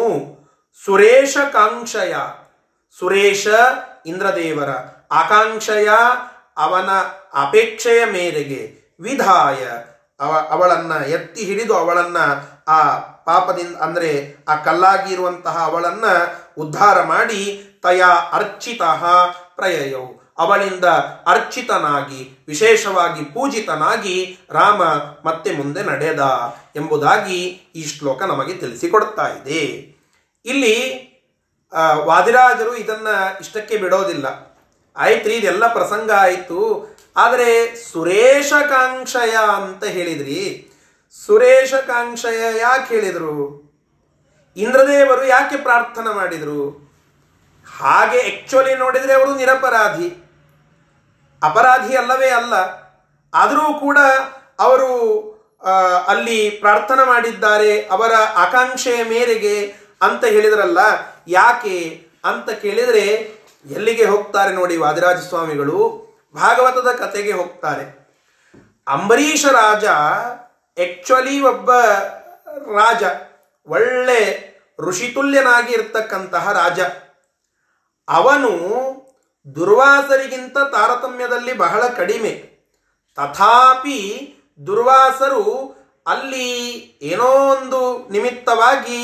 ಸುರೇಶ ಕಾಂಕ್ಷಯ ಸುರೇಶ ಇಂದ್ರದೇವರ ಆಕಾಂಕ್ಷೆಯ ಅವನ ಅಪೇಕ್ಷೆಯ ಮೇರೆಗೆ ವಿಧಾಯ. ಅವ, ಅವಳನ್ನ ಎತ್ತಿ ಹಿಡಿದು ಅವಳನ್ನ ಆ ಪಾಪದಿಂದ, ಅಂದ್ರೆ ಆ ಕಲ್ಲಾಗಿ ಇರುವಂತಹ ಅವಳನ್ನ ಉದ್ಧಾರ ಮಾಡಿ ತಯಾ ಅರ್ಚಿತ ಪ್ರಯಯೌ. ಅವಳಿಂದ ಅರ್ಚಿತನಾಗಿ, ವಿಶೇಷವಾಗಿ ಪೂಜಿತನಾಗಿ ರಾಮ ಮತ್ತೆ ಮುಂದೆ ನಡೆದ ಎಂಬುದಾಗಿ ಈ ಶ್ಲೋಕ ನಮಗೆ ತಿಳಿಸಿಕೊಡ್ತಾ ಇದೆ. ಇಲ್ಲಿ ವಾದಿರಾಜರು ಇದನ್ನ ಇಷ್ಟಕ್ಕೆ ಬಿಡೋದಿಲ್ಲ. ಆಯ್ತ್ರಿ, ಇದೆಲ್ಲ ಪ್ರಸಂಗ ಆಯ್ತು. ಆದರೆ ಸುರೇಶ ಕಾಂಕ್ಷಯ ಅಂತ ಹೇಳಿದ್ರಿ. ಸುರೇಶ ಕಾಂಕ್ಷಯ ಯಾಕೆ ಹೇಳಿದರು? ಇಂದ್ರದೇವರು ಯಾಕೆ ಪ್ರಾರ್ಥನೆ ಮಾಡಿದ್ರು? ಹಾಗೆ ಆಕ್ಚುಲಿ ನೋಡಿದ್ರೆ ಅವರು ನಿರಪರಾಧಿ. ಅಪರಾಧಿ ಅಲ್ಲವೇ ಅಲ್ಲ. ಆದರೂ ಕೂಡ ಅವರು ಅಲ್ಲಿ ಪ್ರಾರ್ಥನೆ ಮಾಡಿದ್ದಾರೆ ಅವರ ಆಕಾಂಕ್ಷೆಯ ಮೇರೆಗೆ ಅಂತ ಹೇಳಿದ್ರಲ್ಲ. ಯಾಕೆ ಅಂತ ಕೇಳಿದರೆ ಎಲ್ಲಿಗೆ ಹೋಗ್ತಾರೆ ನೋಡಿ ವಾದಿರಾಜ ಸ್ವಾಮಿಗಳು ಭಾಗವತದ ಕತೆಗೆ ಹೋಗ್ತಾರೆ ಅಂಬರೀಷ ರಾಜ ಆಕ್ಚುಲಿ ಒಬ್ಬ ರಾಜ, ಒಳ್ಳೆ ಋಷಿತುಲ್ಯನಾಗಿ ಇರ್ತಕ್ಕಂತಹ ರಾಜ. ಅವನು ದುರ್ವಾಸರಿಗಿಂತ ತಾರತಮ್ಯದಲ್ಲಿ ಬಹಳ ಕಡಿಮೆ. ತಥಾಪಿ ದುರ್ವಾಸರು ಅಲ್ಲಿ ಏನೋ ಒಂದು ನಿಮಿತ್ತವಾಗಿ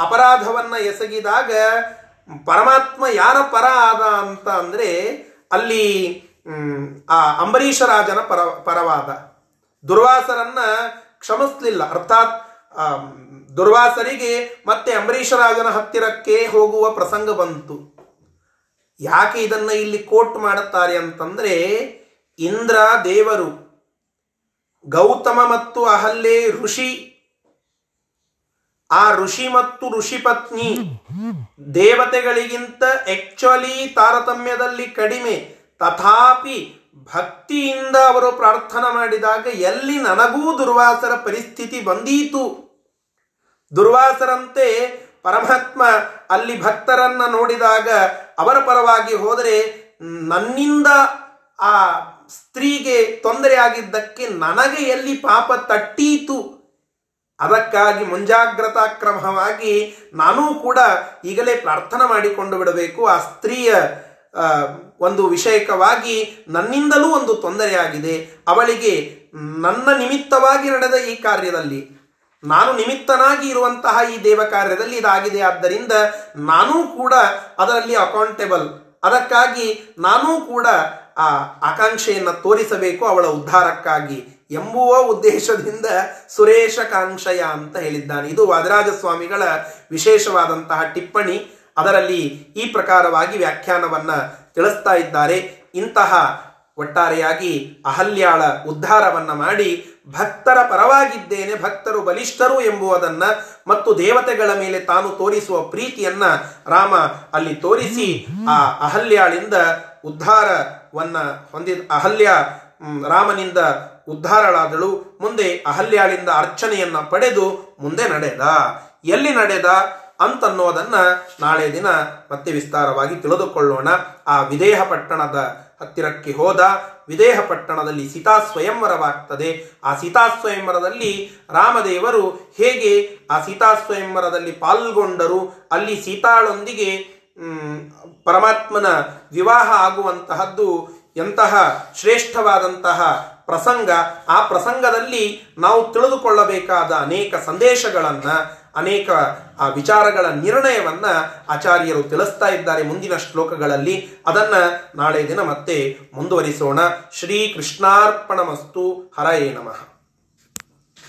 ಅಪರಾಧವನ್ನ ಎಸಗಿದಾಗ ಪರಮಾತ್ಮ ಯಾರ ಪರ ಆದ ಅಂತ ಅಂದರೆ ಅಲ್ಲಿ ಆ ಅಂಬರೀಷ ರಾಜನ ಪರ, ಪರವಾದ. ದುರ್ವಾಸರನ್ನ ಕ್ಷಮಿಸ್ಲಿಲ್ಲ. ಅರ್ಥಾತ್ ದುರ್ವಾಸರಿಗೆ ಮತ್ತೆ ಅಂಬರೀಷ ರಾಜನ ಹತ್ತಿರಕ್ಕೆ ಹೋಗುವ ಪ್ರಸಂಗ ಬಂತು. ಯಾಕೆ ಇದನ್ನ ಇಲ್ಲಿ ಕೋಟ್ ಮಾಡುತ್ತಾರೆ ಅಂತಂದ್ರೆ, ಇಂದ್ರ ದೇವರು, ಗೌತಮ ಮತ್ತು ಅಹಲ್ಲೆ ಋಷಿ, ಆ ಋಷಿ ಮತ್ತು ಋಷಿ ಪತ್ನಿ, ದೇವತೆಗಳಿಗಿಂತ ಆಕ್ಚುಲಿ ತಾರತಮ್ಯದಲ್ಲಿ ಕಡಿಮೆ. ತಥಾಪಿ ಭಕ್ತಿಯಿಂದ ಅವರು ಪ್ರಾರ್ಥನೆ ಮಾಡಿದಾಗ ಎಲ್ಲಿ ನನಗೂ ದುರ್ವಾಸರ ಪರಿಸ್ಥಿತಿ ಬಂದೀತು. ದುರ್ವಾಸರಂತೆ ಪರಮಾತ್ಮ ಅಲ್ಲಿ ಭಕ್ತರನ್ನ ನೋಡಿದಾಗ ಅವರ ಪರವಾಗಿ ಹೋದರೆ ನನ್ನಿಂದ ಆ ಸ್ತ್ರೀಗೆ ತೊಂದರೆ ಆಗಿದ್ದಕ್ಕೆ ನನಗೆ ಎಲ್ಲಿ ಪಾಪ ತಟ್ಟೀತು. ಅದಕ್ಕಾಗಿ ಮುಂಜಾಗ್ರತಾ ಕ್ರಮವಾಗಿ ನಾನೂ ಕೂಡ ಈಗಲೇ ಪ್ರಾರ್ಥನೆ ಮಾಡಿಕೊಂಡು ಬಿಡಬೇಕು. ಆ ಸ್ತ್ರೀಯ ಒಂದು ವಿಷಯಕವಾಗಿ ನನ್ನಿಂದಲೂ ಒಂದು ತೊಂದರೆಯಾಗಿದೆ. ಅವಳಿಗೆ ನನ್ನ ನಿಮಿತ್ತವಾಗಿ ನಡೆದ ಈ ಕಾರ್ಯದಲ್ಲಿ, ನಾನು ನಿಮಿತ್ತನಾಗಿ ಇರುವಂತಹ ಈ ದೇವ ಕಾರ್ಯದಲ್ಲಿ ಇದಾಗಿದೆ. ಆದ್ದರಿಂದ ನಾನೂ ಕೂಡ ಅದರಲ್ಲಿ ಅಕೌಂಟೇಬಲ್ ಅದಕ್ಕಾಗಿ ನಾನೂ ಕೂಡ ಆ ಆಕಾಂಕ್ಷೆಯನ್ನು ತೋರಿಸಬೇಕು ಅವಳ ಉದ್ಧಾರಕ್ಕಾಗಿ ಎಂಬುವ ಉದ್ದೇಶದಿಂದ ಸುರೇಶ ಕಾಂಕ್ಷಯ ಅಂತ ಹೇಳಿದ್ದಾನೆ. ಇದು ವಾದರಾಜ ಸ್ವಾಮಿಗಳ ವಿಶೇಷವಾದಂತಹ ಟಿಪ್ಪಣಿ. ಅದರಲ್ಲಿ ಈ ಪ್ರಕಾರವಾಗಿ ವ್ಯಾಖ್ಯಾನವನ್ನ ತಿಳಿಸ್ತಾ ಇದ್ದಾರೆ. ಇಂತಹ ಒಟ್ಟಾರೆಯಾಗಿ ಅಹಲ್ಯಾಳ ಉದ್ಧಾರವನ್ನ ಮಾಡಿ ಭಕ್ತರ ಪರವಾಗಿದ್ದೇನೆ, ಭಕ್ತರು ಬಲಿಷ್ಠರು ಎಂಬುವುದನ್ನ ಮತ್ತು ದೇವತೆಗಳ ಮೇಲೆ ತಾನು ತೋರಿಸುವ ಪ್ರೀತಿಯನ್ನ ರಾಮ ಅಲ್ಲಿ ತೋರಿಸಿ ಆ ಅಹಲ್ಯಾಳಿಂದ ಉದ್ಧಾರವನ್ನ ಹೊಂದಿದ ಅಹಲ್ಯ ರಾಮನಿಂದ ಉದ್ಧಾರಳಾದಳು. ಮುಂದೆ ಅಹಲ್ಯಾಳಿಂದ ಅರ್ಚನೆಯನ್ನ ಪಡೆದು ಮುಂದೆ ನಡೆದ. ಎಲ್ಲಿ ನಡೆದ? ಅಂತನ್ನೋದನ್ನ ನಾಳೆ ದಿನ ಮತ್ತೆ ವಿಸ್ತಾರವಾಗಿ ತಿಳಿದುಕೊಳ್ಳೋಣ. ಆ ವಿದೇಹ ಪಟ್ಟಣದ ಹತ್ತಿರಕ್ಕೆ ಹೋದ, ವಿದೇಹ ಪಟ್ಟಣದಲ್ಲಿ ಸೀತಾ ಸ್ವಯಂವರವಾಗ್ತದೆ. ಆ ಸೀತಾ ಸ್ವಯಂವರದಲ್ಲಿ ರಾಮದೇವರು ಹೇಗೆ ಆ ಸೀತಾ ಸ್ವಯಂವರದಲ್ಲಿ ಪಾಲ್ಗೊಂಡರು, ಅಲ್ಲಿ ಸೀತಾಳೊಂದಿಗೆ ಪರಮಾತ್ಮನ ವಿವಾಹ ಆಗುವಂತಹದ್ದು ಎಂತಹ ಶ್ರೇಷ್ಠವಾದಂತಹ ಪ್ರಸಂಗ, ಆ ಪ್ರಸಂಗದಲ್ಲಿ ನಾವು ತಿಳಿದುಕೊಳ್ಳಬೇಕಾದ ಅನೇಕ ಸಂದೇಶಗಳನ್ನ ಅನೇಕ, ಆ, ವಿಚಾರಗಳ ನಿರ್ಣಯವನ್ನ ಆಚಾರ್ಯರು ತಿಳಿಸ್ತಾ ಇದ್ದಾರೆ ಮುಂದಿನ ಶ್ಲೋಕಗಳಲ್ಲಿ. ಅದನ್ನ ನಾಳೆ ದಿನ ಮತ್ತೆ ಮುಂದುವರಿಸೋಣ. ಶ್ರೀ ಕೃಷ್ಣಾರ್ಪಣಮಸ್ತು ಹರಯೇ ನಮಃ.